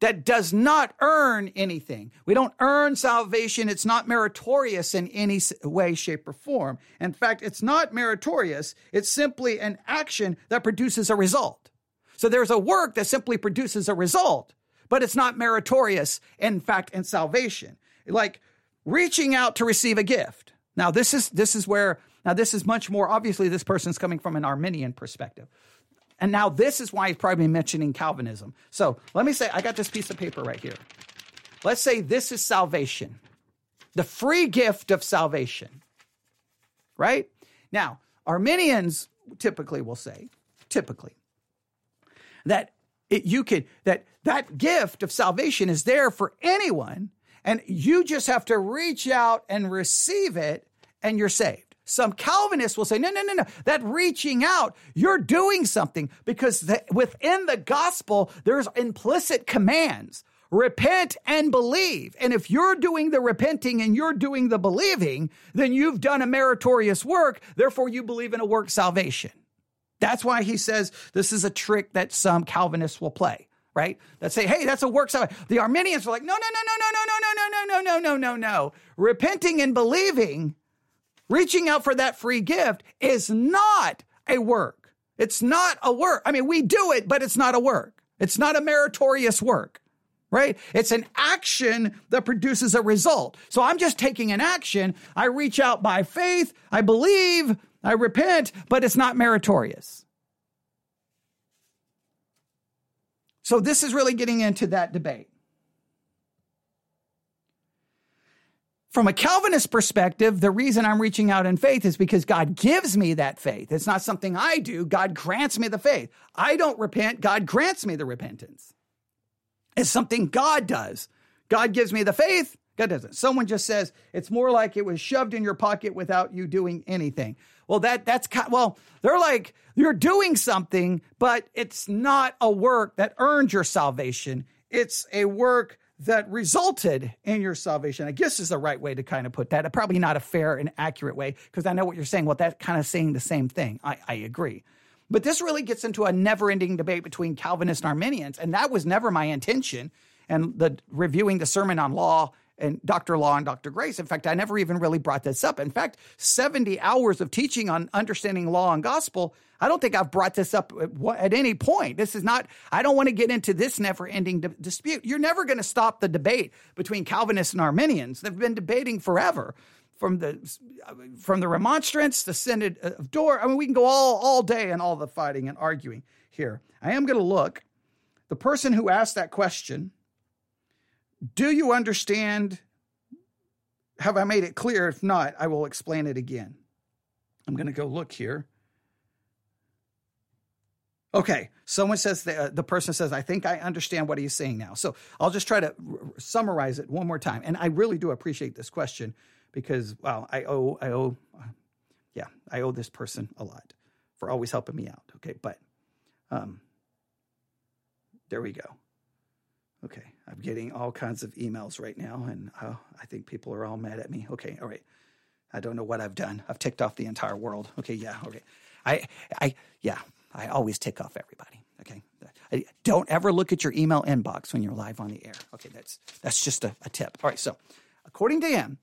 that does not earn anything. We don't earn salvation. It's not meritorious in any way, shape, or form. In fact, it's not meritorious. It's simply an action that produces a result. So there's a work that simply produces a result, but it's not meritorious, in fact, in salvation. Like reaching out to receive a gift. Now, this is, this is where, now this is much more, obviously, this person's coming from an Arminian perspective. And now this is why he's probably mentioning Calvinism. So let me say, I got this piece of paper right here. Let's say this is salvation, the free gift of salvation, right? Now, Arminians typically will say, typically, that it, you could, that that gift of salvation is there for anyone, and you just have to reach out and receive it, and you're saved. Some Calvinists will say, no, no, no, no. That reaching out, you're doing something because the, within the gospel, there's implicit commands. Repent and believe. And if you're doing the repenting and you're doing the believing, then you've done a meritorious work. Therefore, you believe in a work salvation. That's why he says this is a trick that some Calvinists will play, right? That say, hey, that's a work salvation. The Arminians are like, no, no, no, no, no, no, no, no, no, no, no, no, no, no, no. Repenting and believing Reaching out for that free gift is not a work. It's not a work. I mean, we do it, but it's not a work. It's not a meritorious work, right? It's an action that produces a result. So I'm just taking an action. I reach out by faith. I believe. I repent, but it's not meritorious. So this is really getting into that debate. From a Calvinist perspective, the reason I'm reaching out in faith is because God gives me that faith. It's not something I do. God grants me the faith. I don't repent. God grants me the repentance. It's something God does. God gives me the faith. God doesn't. Someone just says it's more like it was shoved in your pocket without you doing anything. Well, that that's kind, well, they're like you're doing something, but it's not a work that earned your salvation. It's a work that resulted in your salvation. I guess is the right way to kind of put that. Probably not a fair and accurate way because I know what you're saying. Well, that's kind of saying the same thing. I, I agree. But this really gets into a never ending debate between Calvinists and Arminians. And that was never my intention. And the reviewing the Sermon on Law and Dr. Law and Dr. Grace. In fact, I never even really brought this up. In fact, 70 hours of teaching on understanding law and gospel, I don't think I've brought this up at any point. This is not, I don't want to get into this never ending di- dispute. You're never going to stop the debate between Calvinists and Arminians. They've been debating forever. From the from the remonstrance, the synod of Dort. I mean, we can go all all day and all the fighting and arguing here. I am going to look. The person who asked that question do you understand? Have I made it clear? If not, I will explain it again. I'm going to go look here. Okay, someone says the, uh, the person says, I think I understand what he's saying now. So I'll just try to r- summarize it one more time. And I really do appreciate this question because, well, I owe, I owe, uh, yeah, I owe this person a lot for always helping me out. Okay, but um, there we go. Okay, I'm getting all kinds of emails right now, and oh, I think people are all mad at me. Okay, all right. I don't know what I've done. I've ticked off the entire world. Okay, yeah, okay. I, I, yeah, I always tick off everybody. Okay, I, don't ever look at your email inbox when you're live on the air. Okay, that's that's just a, a tip. All right, so according to him,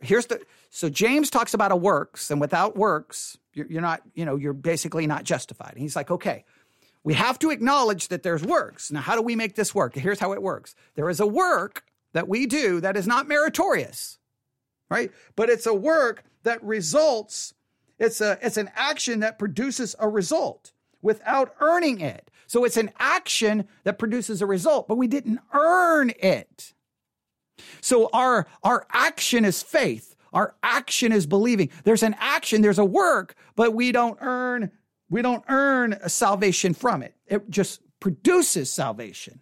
here's the so James talks about a works, and without works, you're, you're not, you know, you're basically not justified. And he's like, okay, we have to acknowledge that there's works. Now, how do we make this work? Here's how it works there is a work that we do that is not meritorious, right? But it's a work that results, it's, a, it's an action that produces a result without earning it. So it's an action that produces a result, but we didn't earn it. So our, our action is faith. Our action is believing. There's an action, there's a work, but we don't earn we don't earn salvation from it. It just produces salvation.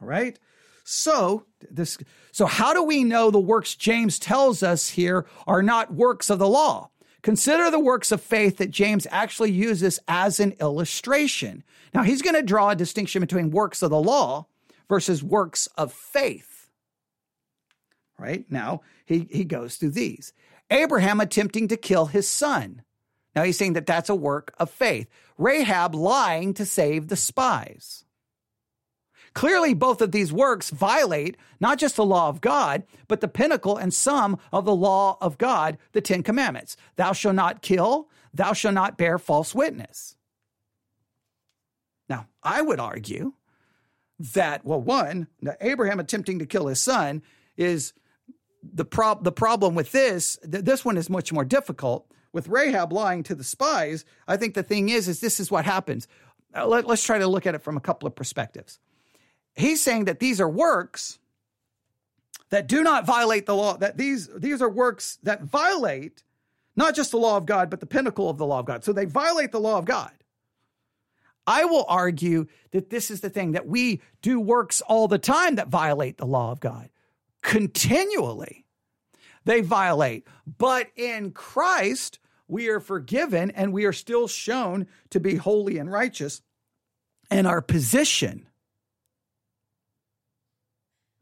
All right? So, this so how do we know the works James tells us here are not works of the law? Consider the works of faith that James actually uses as an illustration. Now, he's going to draw a distinction between works of the law versus works of faith. Right? Now, he, he goes through these. Abraham attempting to kill his son. Now, he's saying that that's a work of faith. Rahab lying to save the spies. Clearly, both of these works violate not just the law of God, but the pinnacle and sum of the law of God, the Ten Commandments. Thou shalt not kill, thou shalt not bear false witness. Now, I would argue that, well, one, Abraham attempting to kill his son is the, prob- the problem with this, th- this one is much more difficult. With Rahab lying to the spies, I think the thing is, is this is what happens. Uh, let, let's try to look at it from a couple of perspectives he's saying that these are works that do not violate the law, that these, these are works that violate not just the law of God, but the pinnacle of the law of God. So they violate the law of God. I will argue that this is the thing that we do works all the time that violate the law of God continually. They violate. But in Christ, we are forgiven and we are still shown to be holy and righteous. And our position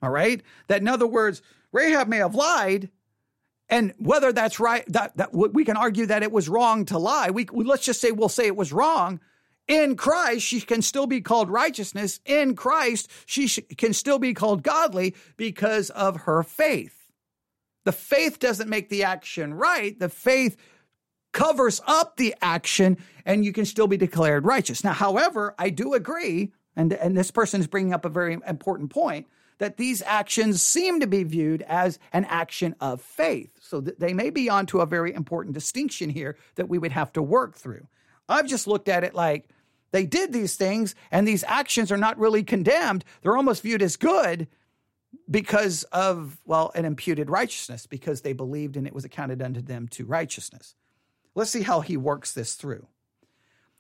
all right. That in other words, Rahab may have lied. And whether that's right, that, that we can argue that it was wrong to lie. We, we let's just say we'll say it was wrong. In Christ, she can still be called righteousness. In Christ, she sh- can still be called godly because of her faith. The faith doesn't make the action right. The faith covers up the action and you can still be declared righteous. Now, however, I do agree, and, and this person is bringing up a very important point that these actions seem to be viewed as an action of faith. So they may be onto a very important distinction here that we would have to work through. I've just looked at it like they did these things and these actions are not really condemned. They're almost viewed as good because of, well, an imputed righteousness, because they believed and it was accounted unto them to righteousness. Let's see how he works this through.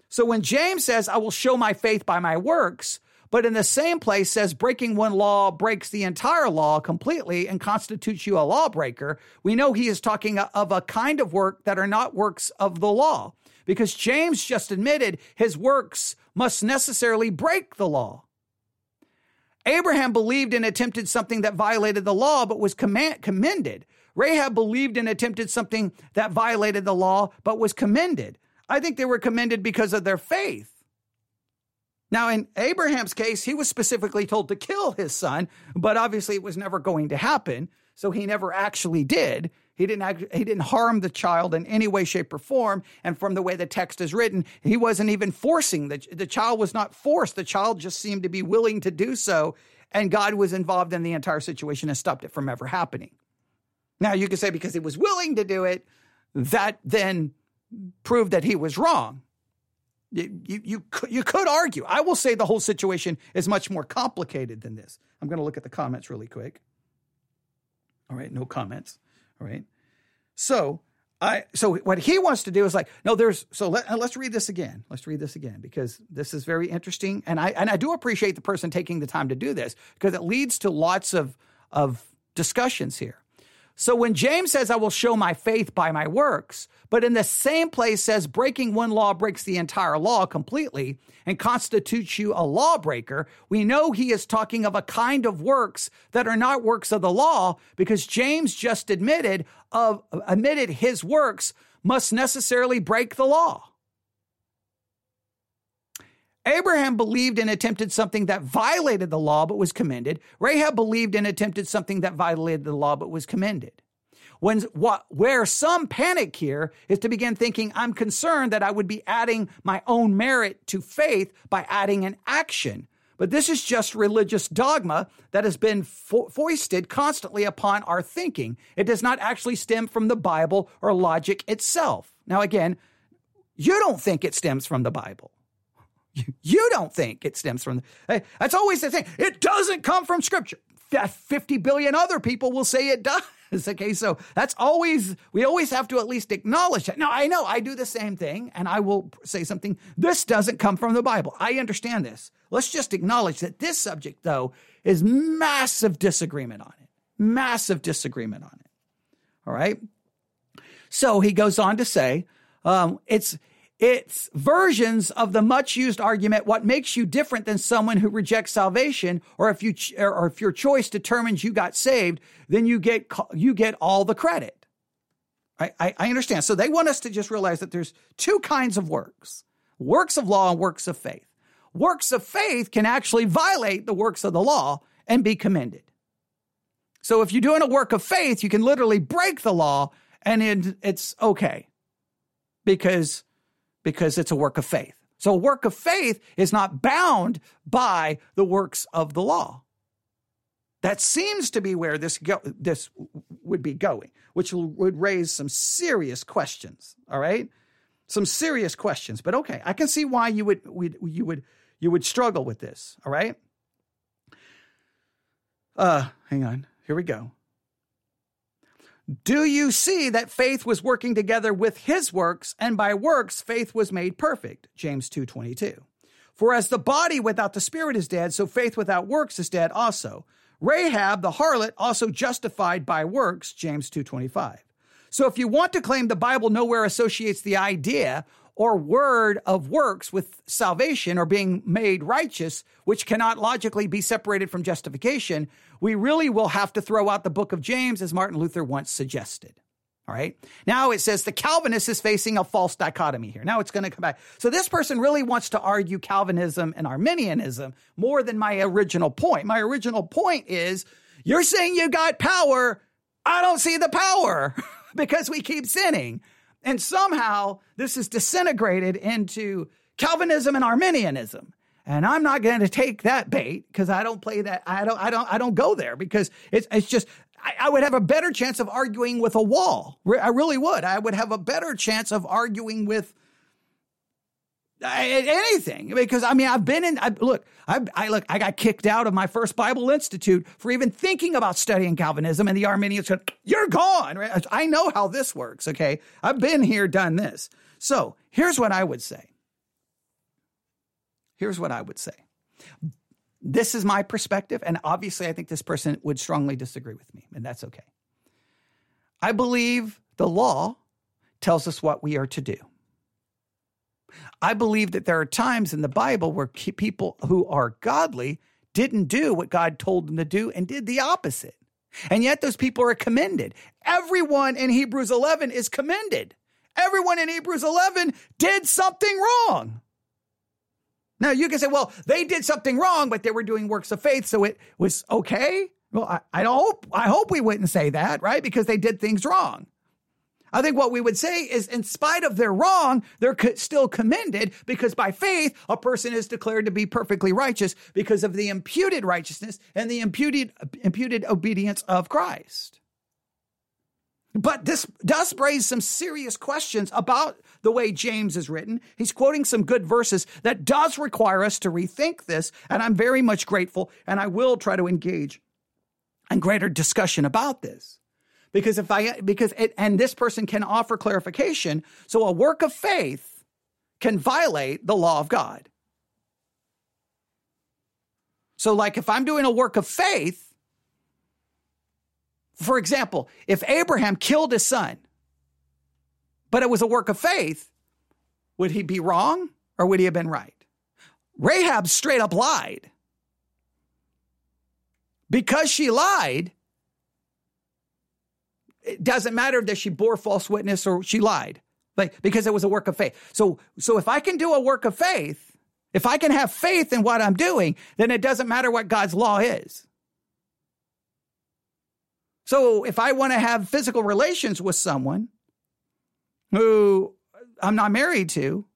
So when James says, I will show my faith by my works, but in the same place says breaking one law breaks the entire law completely and constitutes you a lawbreaker. We know he is talking of a kind of work that are not works of the law because James just admitted his works must necessarily break the law. Abraham believed and attempted something that violated the law but was command- commended. Rahab believed and attempted something that violated the law but was commended. I think they were commended because of their faith. Now, in Abraham's case, he was specifically told to kill his son, but obviously it was never going to happen. So he never actually did. He didn't act, he didn't harm the child in any way, shape, or form. And from the way the text is written, he wasn't even forcing the the child was not forced. The child just seemed to be willing to do so, and God was involved in the entire situation and stopped it from ever happening. Now you could say because he was willing to do it, that then proved that he was wrong. You, you, you, could, you could argue. I will say the whole situation is much more complicated than this. I'm going to look at the comments really quick. All right, no comments. All right. So, I so what he wants to do is like no there's so let, us read this again. Let's read this again because this is very interesting and I and I do appreciate the person taking the time to do this because it leads to lots of of discussions here. So when James says, I will show my faith by my works, but in the same place says breaking one law breaks the entire law completely and constitutes you a lawbreaker, we know he is talking of a kind of works that are not works of the law because James just admitted of admitted his works must necessarily break the law. Abraham believed and attempted something that violated the law but was commended. Rahab believed and attempted something that violated the law but was commended. When what where some panic here is to begin thinking, I'm concerned that I would be adding my own merit to faith by adding an action. But this is just religious dogma that has been fo- foisted constantly upon our thinking. It does not actually stem from the Bible or logic itself. Now, again, you don't think it stems from the Bible. You don't think it stems from. The, that's always the thing. It doesn't come from Scripture. 50 billion other people will say it does. okay, so that's always we always have to at least acknowledge that. Now I know I do the same thing, and I will say something. This doesn't come from the Bible. I understand this. Let's just acknowledge that this subject, though, is massive disagreement on it. Massive disagreement on it. All right. So he goes on to say, um, it's it's versions of the much used argument what makes you different than someone who rejects salvation or if you or if your choice determines you got saved then you get you get all the credit. I, I, I understand. So they want us to just realize that there's two kinds of works works of law and works of faith. Works of faith can actually violate the works of the law and be commended. So if you're doing a work of faith you can literally break the law and it's okay. Because because it's a work of faith. So a work of faith is not bound by the works of the law. That seems to be where this go, this would be going, which would raise some serious questions. All right, some serious questions. But okay, I can see why you would you would you would struggle with this. All right. Uh, hang on. Here we go. Do you see that faith was working together with his works and by works faith was made perfect? James 2:22. For as the body without the spirit is dead, so faith without works is dead also. Rahab the harlot also justified by works, James 2:25. So if you want to claim the Bible nowhere associates the idea or word of works with salvation or being made righteous, which cannot logically be separated from justification, we really will have to throw out the book of James as Martin Luther once suggested. All right. Now it says the Calvinist is facing a false dichotomy here. Now it's going to come back. So this person really wants to argue Calvinism and Arminianism more than my original point. My original point is you're saying you got power. I don't see the power because we keep sinning. And somehow this is disintegrated into Calvinism and Arminianism. And I'm not going to take that bait because I don't play that. I don't, I don't, I don't go there because it's, it's just, I, I, would have a better chance of arguing with a wall. I really would. I would have a better chance of arguing with anything because I mean I've been in I, look I, I look I got kicked out of my first Bible Institute for even thinking about studying Calvinism and the Arminians said you're gone right? I know how this works okay? I've been here done this. So here's what I would say. Here's what I would say. This is my perspective and obviously I think this person would strongly disagree with me and that's okay. I believe the law tells us what we are to do I believe that there are times in the Bible where people who are godly didn't do what God told them to do and did the opposite. And yet those people are commended. Everyone in Hebrews 11 is commended. Everyone in Hebrews 11 did something wrong. Now you can say, well, they did something wrong, but they were doing works of faith, so it was okay. Well, I, I hope I hope we wouldn't say that, right? Because they did things wrong. I think what we would say is, in spite of their wrong, they're co- still commended because by faith, a person is declared to be perfectly righteous because of the imputed righteousness and the imputed, imputed obedience of Christ. But this does raise some serious questions about the way James is written. He's quoting some good verses that does require us to rethink this. And I'm very much grateful and I will try to engage in greater discussion about this because if I because it and this person can offer clarification, so a work of faith can violate the law of God. So like if I'm doing a work of faith, for example, if Abraham killed his son, but it was a work of faith, would he be wrong or would he have been right? Rahab straight up lied. Because she lied, it doesn't matter that she bore false witness or she lied, like because it was a work of faith. So, so if I can do a work of faith, if I can have faith in what I'm doing, then it doesn't matter what God's law is. So if I want to have physical relations with someone who I'm not married to,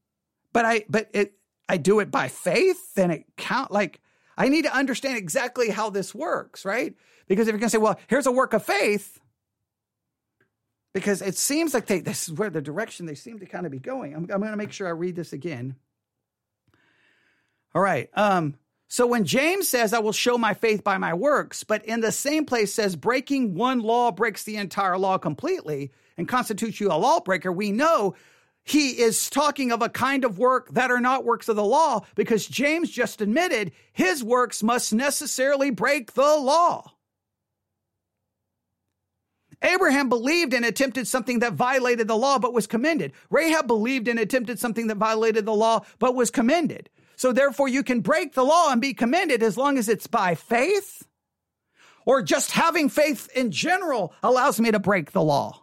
but I but it I do it by faith, then it count like I need to understand exactly how this works, right? Because if you're gonna say, well, here's a work of faith, because it seems like they this is where the direction they seem to kind of be going. I'm, I'm going to make sure I read this again. All right. Um, So when James says, I will show my faith by my works, but in the same place says breaking one law breaks the entire law completely and constitutes you a lawbreaker, we know he is talking of a kind of work that are not works of the law because James just admitted his works must necessarily break the law. Abraham believed and attempted something that violated the law but was commended. Rahab believed and attempted something that violated the law but was commended. So therefore, you can break the law and be commended as long as it's by faith, or just having faith in general allows me to break the law.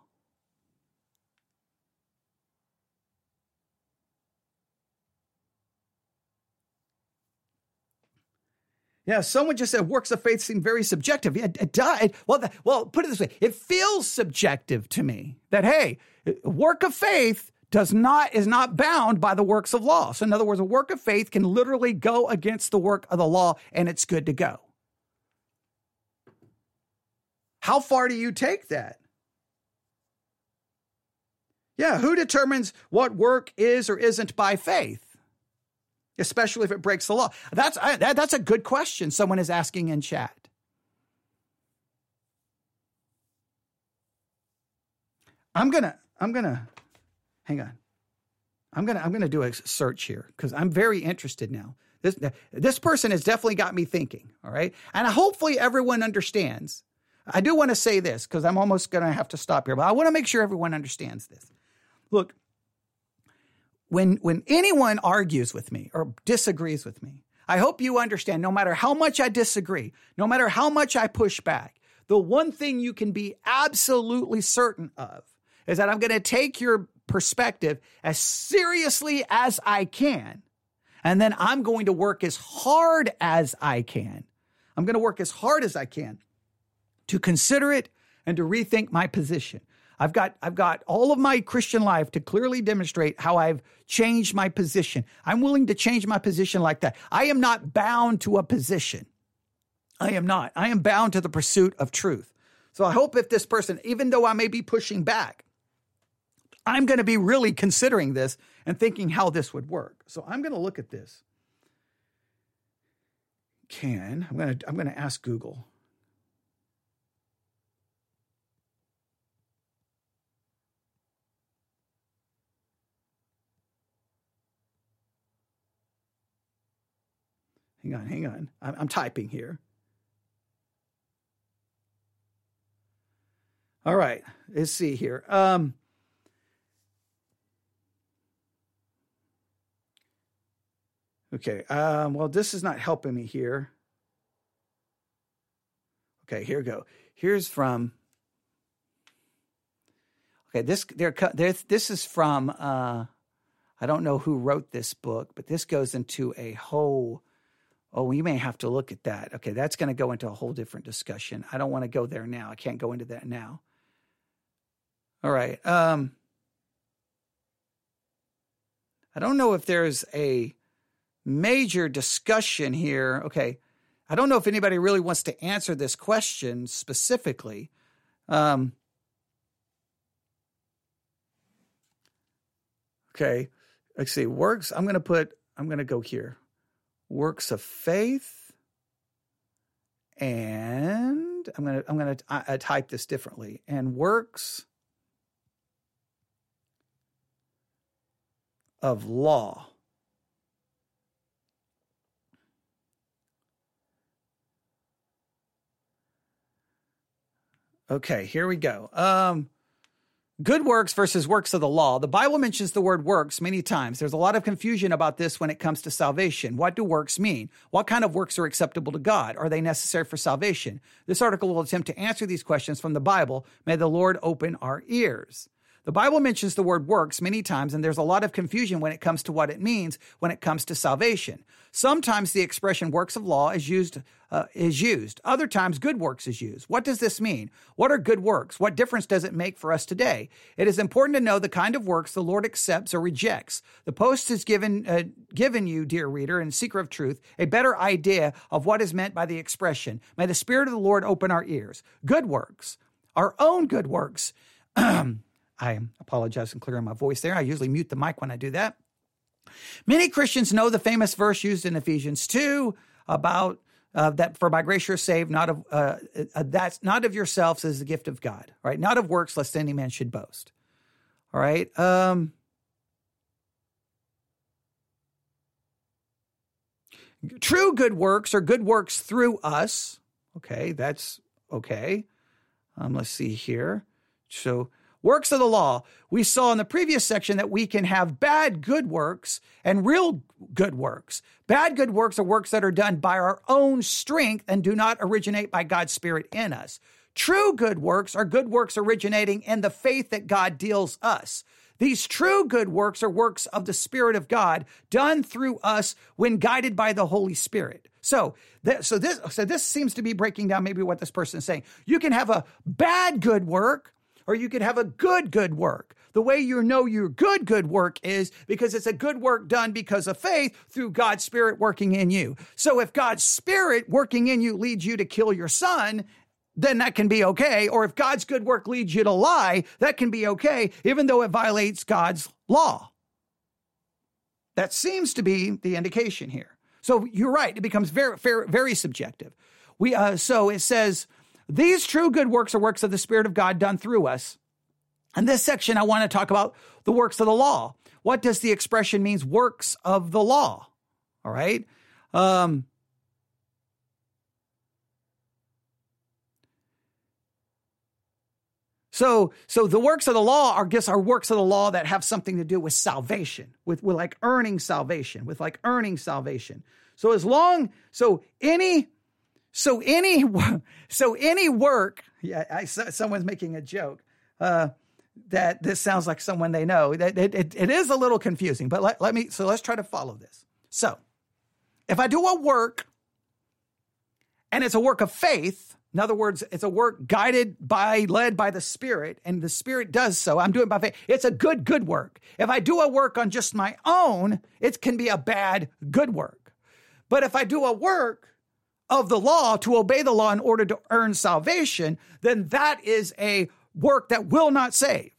Yeah, someone just said works of faith seem very subjective. Yeah, it does. Well, well, put it this way: it feels subjective to me that hey, work of faith does not is not bound by the works of law. So in other words, a work of faith can literally go against the work of the law and it's good to go. How far do you take that? Yeah, who determines what work is or isn't by faith? Especially if it breaks the law. That's I, that, that's a good question someone is asking in chat. I'm to I'm to hang on. I'm gonna I'm gonna do a search here because I'm very interested now. This this person has definitely got me thinking. All right, and hopefully everyone understands. I do want to say this because I'm almost gonna have to stop here, but I want to make sure everyone understands this. Look, when when anyone argues with me or disagrees with me, I hope you understand. No matter how much I disagree, no matter how much I push back, the one thing you can be absolutely certain of is that I'm going to take your perspective as seriously as I can. And then I'm going to work as hard as I can. I'm going to work as hard as I can to consider it and to rethink my position. I've got I've got all of my Christian life to clearly demonstrate how I've changed my position. I'm willing to change my position like that. I am not bound to a position. I am not. I am bound to the pursuit of truth. So I hope if this person, even though I may be pushing back, I'm going to be really considering this and thinking how this would work. So I'm going to look at this. Can I'm going to I'm going to ask Google. Hang on, hang on. I'm, I'm typing here. All right, let's see here. Um, Okay, um, well, this is not helping me here. Okay, here we go. Here's from. Okay, this they're, they're this is from. Uh, I don't know who wrote this book, but this goes into a whole. Oh, we may have to look at that. Okay, that's going to go into a whole different discussion. I don't want to go there now. I can't go into that now. All right. Um, I don't know if there's a major discussion here. Okay, I don't know if anybody really wants to answer this question specifically. Um, okay, let's see. Works. I'm going to put. I'm going to go here. Works of faith, and I'm going to. I'm uh, type this differently. And works of law. Okay, here we go. Um, good works versus works of the law. The Bible mentions the word works many times. There's a lot of confusion about this when it comes to salvation. What do works mean? What kind of works are acceptable to God? Are they necessary for salvation? This article will attempt to answer these questions from the Bible. May the Lord open our ears. The Bible mentions the word works many times, and there's a lot of confusion when it comes to what it means when it comes to salvation. Sometimes the expression works of law is used uh, is used. Other times good works is used. What does this mean? What are good works? What difference does it make for us today? It is important to know the kind of works the Lord accepts or rejects. The post has given uh, given you, dear reader and seeker of truth, a better idea of what is meant by the expression. May the Spirit of the Lord open our ears. Good works, our own good works. I apologize for clearing my voice there. I usually mute the mic when I do that. Many Christians know the famous verse used in Ephesians 2 about uh, that for by grace you're saved, not of uh, uh, that's not of yourselves as the gift of God, right? Not of works, lest any man should boast. All right. Um, true good works are good works through us. Okay, that's okay. Um, let's see here. So Works of the law. We saw in the previous section that we can have bad good works and real good works. Bad good works are works that are done by our own strength and do not originate by God's Spirit in us. True good works are good works originating in the faith that God deals us. These true good works are works of the Spirit of God done through us when guided by the Holy Spirit. So, th- so this, so this seems to be breaking down maybe what this person is saying. You can have a bad good work or you could have a good, good work. The way you know your good, good work is because it's a good work done because of faith through God's Spirit working in you. So if God's Spirit working in you leads you to kill your son, then that can be okay. Or if God's good work leads you to lie, that can be okay, even though it violates God's law. That seems to be the indication here. So you're right; it becomes very, very, very subjective. We uh, so it says these true good works are works of the Spirit of God done through us. In this section, I want to talk about the works of the law. What does the expression means works of the law? All right. Um, So, so the works of the law are guess are works of the law that have something to do with salvation, with, with like earning salvation, with like earning salvation. So as long, so any so any so any work, yeah, I, someone's making a joke uh, that this sounds like someone they know. It, it, it is a little confusing, but let, let me. So let's try to follow this. So if I do a work and it's a work of faith, in other words, it's a work guided by, led by the Spirit, and the Spirit does so. I'm doing by faith. It's a good, good work. If I do a work on just my own, it can be a bad, good work. But if I do a work of the law to obey the law in order to earn salvation, then that is a work that will not save.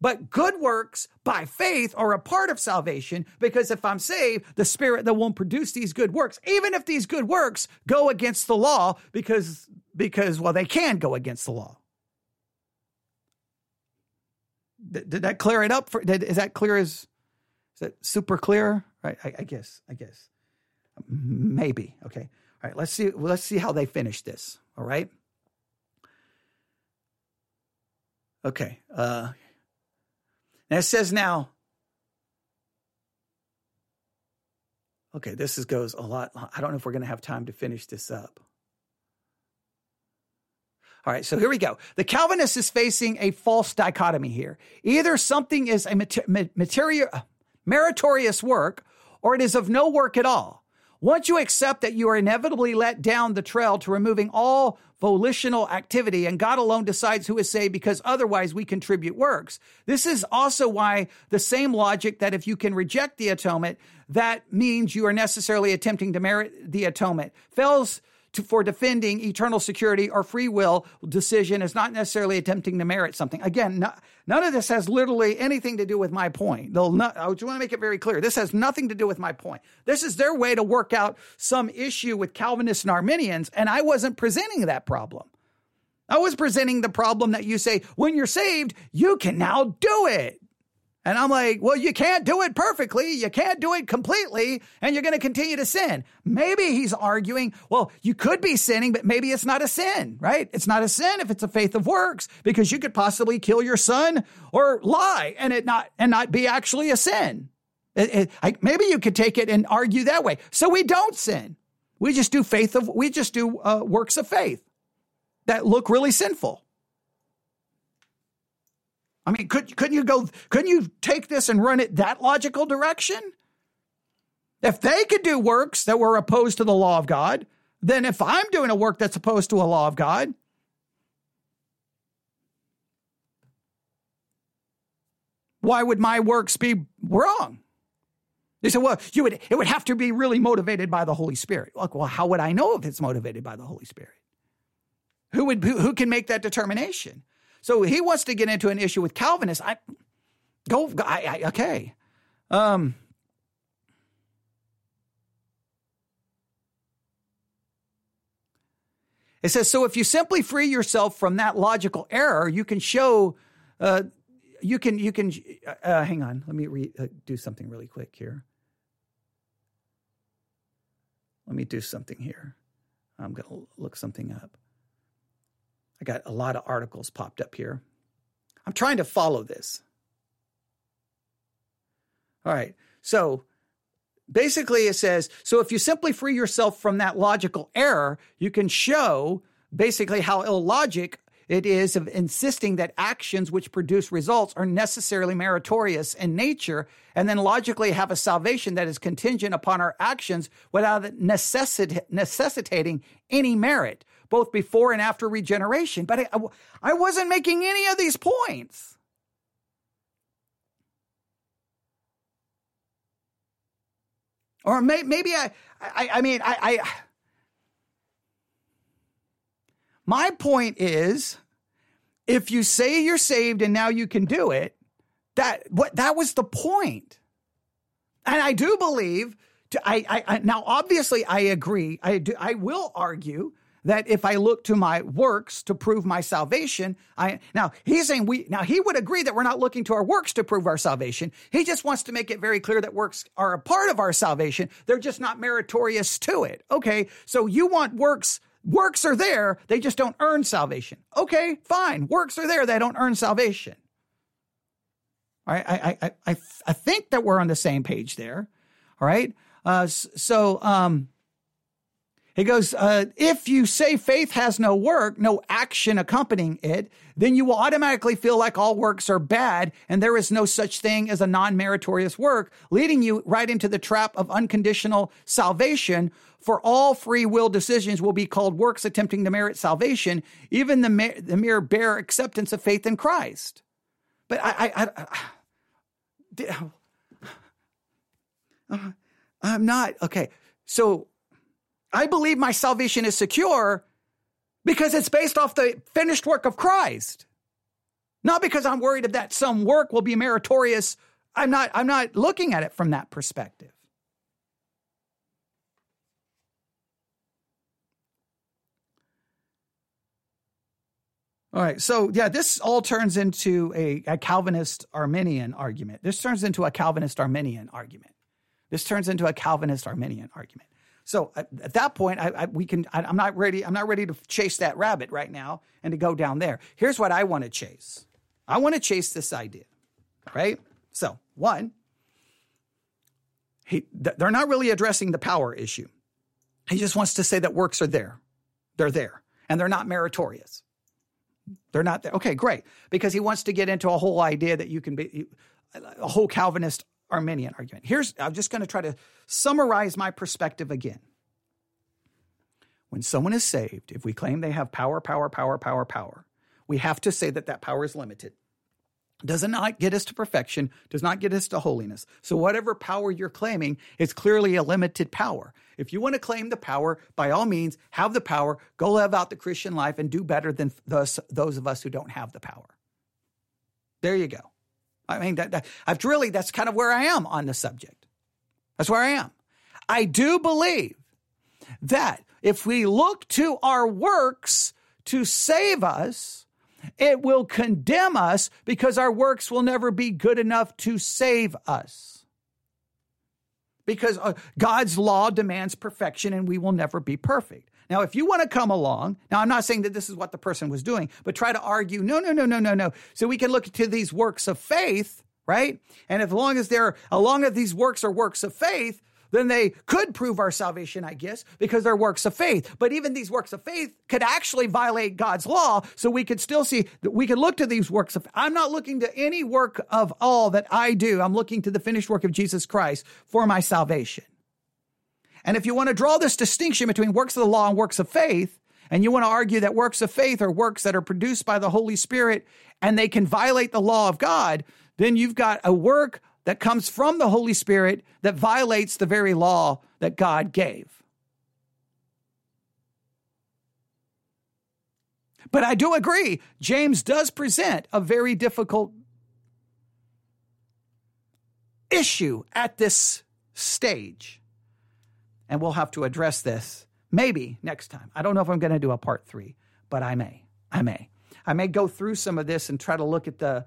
But good works by faith are a part of salvation because if I'm saved, the Spirit that won't produce these good works, even if these good works go against the law, because because well, they can go against the law. Did, did that clear it up? For, did, is that clear as is that super clear? Right? I, I guess. I guess. Maybe. Okay. All right, let's see, let's see how they finish this. All right. Okay. Uh, now it says now. Okay, this is, goes a lot. I don't know if we're going to have time to finish this up. All right, so here we go. The Calvinist is facing a false dichotomy here. Either something is a material, meritorious work, or it is of no work at all. Once you accept that you are inevitably let down the trail to removing all volitional activity and God alone decides who is saved because otherwise we contribute works. This is also why the same logic that if you can reject the atonement, that means you are necessarily attempting to merit the atonement fails to, for defending eternal security or free will decision is not necessarily attempting to merit something. Again, no, none of this has literally anything to do with my point. Not, I just want to make it very clear. This has nothing to do with my point. This is their way to work out some issue with Calvinists and Arminians, and I wasn't presenting that problem. I was presenting the problem that you say, when you're saved, you can now do it. And I'm like, well, you can't do it perfectly. You can't do it completely, and you're going to continue to sin. Maybe he's arguing, well, you could be sinning, but maybe it's not a sin, right? It's not a sin if it's a faith of works, because you could possibly kill your son or lie and it not and not be actually a sin. It, it, I, maybe you could take it and argue that way. So we don't sin. We just do faith of we just do uh, works of faith that look really sinful. I mean, could couldn't you go? Couldn't you take this and run it that logical direction? If they could do works that were opposed to the law of God, then if I'm doing a work that's opposed to a law of God, why would my works be wrong? They said, well, you would, it would have to be really motivated by the Holy Spirit. Look, well, how would I know if it's motivated by the Holy Spirit? Who would who, who can make that determination? So he wants to get into an issue with Calvinists. I go. I, I, okay. Um, It says, so if you simply free yourself from that logical error, you can show, uh, you can, you can, uh, uh hang on, let me re- uh, do something really quick here. Let me do something here. I'm going to look something up. I got a lot of articles popped up here. I'm trying to follow this. All right. So basically, it says so if you simply free yourself from that logical error, you can show basically how illogic it is of insisting that actions which produce results are necessarily meritorious in nature, and then logically have a salvation that is contingent upon our actions without necessit- necessitating any merit, both before and after regeneration. But I, I wasn't making any of these points. Or may, maybe I, I, I mean, I, I, my point is, if you say you're saved and now you can do it, that what that was the point. And I do believe. To, I, I, I now obviously I agree. I do. I will argue that if I look to my works to prove my salvation, I now he's saying we now he would agree that we're not looking to our works to prove our salvation. He just wants to make it very clear that works are a part of our salvation. They're just not meritorious to it. Okay, so you want works works are there, they just don't earn salvation. Okay, fine. Works are there, they don't earn salvation. All right, I I I I think that we're on the same page there. All right. Uh, so um he goes, uh, if you say faith has no work, no action accompanying it, then you will automatically feel like all works are bad and there is no such thing as a non meritorious work, leading you right into the trap of unconditional salvation. For all free will decisions will be called works attempting to merit salvation, even the, the mere bare acceptance of faith in Christ. But I, I, I, I I'm not, okay. So I believe my salvation is secure because it's based off the finished work of Christ. Not because I'm worried that some work will be meritorious. I'm not, I'm not looking at it from that perspective. All right, so yeah, this all turns into a, a Calvinist Arminian argument. This turns into a Calvinist Arminian argument. This turns into a Calvinist Arminian argument. So at, at that point, I, I, we can. I, I'm not ready. I'm not ready to chase that rabbit right now and to go down there. Here's what I want to chase. I want to chase this idea, right? So one, he, they're not really addressing the power issue. He just wants to say that works are there. They're there and they're not meritorious. They're not there. Okay, great. Because he wants to get into a whole idea that you can be a whole Calvinist Arminian argument. Here's, I'm just going to try to summarize my perspective again. When someone is saved, if we claim they have power, power, power, power, power, we have to say that that power is limited. Does not get us to perfection, does not get us to holiness. So, whatever power you're claiming is clearly a limited power. If you want to claim the power, by all means, have the power, go live out the Christian life, and do better than those, those of us who don't have the power. There you go. I mean, that, that, I've really, that's kind of where I am on the subject. That's where I am. I do believe that if we look to our works to save us, it will condemn us because our works will never be good enough to save us. Because uh, God's law demands perfection and we will never be perfect. Now, if you want to come along, now I'm not saying that this is what the person was doing, but try to argue, no, no, no, no, no, no. So we can look to these works of faith, right? And as long as they're, as long as these works are works of faith, then they could prove our salvation, I guess, because they're works of faith. But even these works of faith could actually violate God's law. So we could still see that we could look to these works of, I'm not looking to any work of all that I do. I'm looking to the finished work of Jesus Christ for my salvation. And if you want to draw this distinction between works of the law and works of faith, and you want to argue that works of faith are works that are produced by the Holy Spirit and they can violate the law of God, then you've got a work that comes from the Holy Spirit that violates the very law that God gave. But I do agree, James does present a very difficult issue at this stage and we'll have to address this maybe next time. I don't know if I'm going to do a part three, but I may. I may. I may go through some of this and try to look at the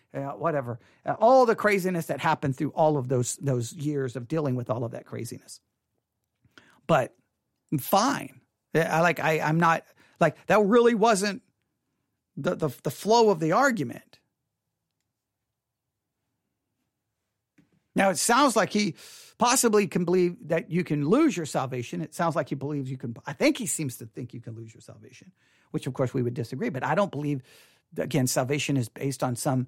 uh, whatever, uh, all the craziness that happened through all of those those years of dealing with all of that craziness. But fine, I like I I'm not like that. Really wasn't the the, the flow of the argument. Now it sounds like he possibly can believe that you can lose your salvation. It sounds like he believes you can. I think he seems to think you can lose your salvation, which of course we would disagree. But I don't believe again salvation is based on some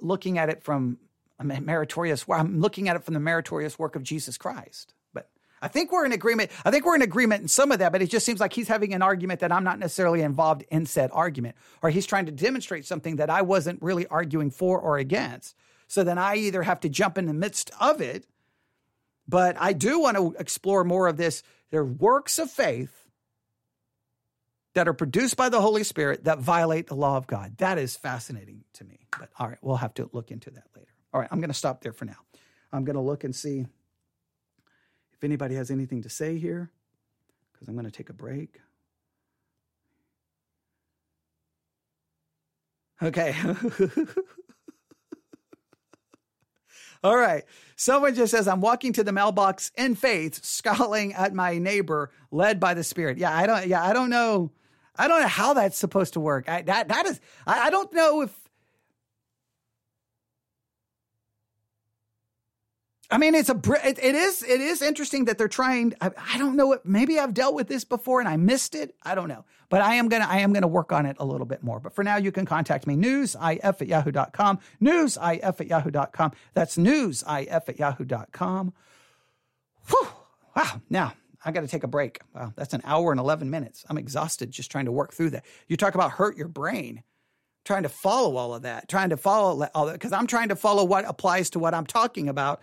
looking at it from a meritorious I'm looking at it from the meritorious work of Jesus Christ. But I think we're in agreement. I think we're in agreement in some of that, but it just seems like he's having an argument that I'm not necessarily involved in said argument, or he's trying to demonstrate something that I wasn't really arguing for or against. So then I either have to jump in the midst of it, but I do want to explore more of this. There are works of faith that are produced by the Holy Spirit that violate the law of God. That is fascinating to me. But all right, we'll have to look into that later. All right, I'm going to stop there for now. I'm going to look and see if anybody has anything to say here because I'm going to take a break. Okay. All right. Someone just says, I'm walking to the mailbox in faith, scowling at my neighbor led by the Spirit. Yeah, I don't, yeah, I don't know. I don't know how that's supposed to work. I, that that is. I, I don't know if. I mean, it's a it, it is it is interesting that they're trying. I, I don't know. What, maybe I've dealt with this before and I missed it. I don't know, but I am gonna I am gonna work on it a little bit more. But for now, you can contact me newsif at yahoo.com. Newsif at yahoo.com. That's newsif at yahoo.com. Whew. Wow. Now I got to take a break. Wow, that's an hour and 11 minutes. I'm exhausted just trying to work through that. You talk about hurt your brain, trying to follow all of that, trying to follow all that, because I'm trying to follow what applies to what I'm talking about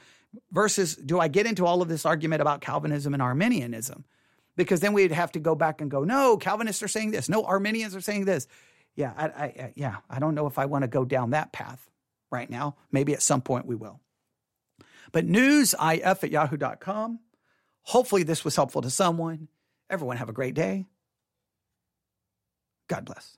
versus do I get into all of this argument about Calvinism and Arminianism? Because then we'd have to go back and go, no, Calvinists are saying this, no, Arminians are saying this. Yeah, I, I yeah, I don't know if I want to go down that path right now. Maybe at some point we will. But newsif at yahoo.com. Hopefully, this was helpful to someone. Everyone, have a great day. God bless.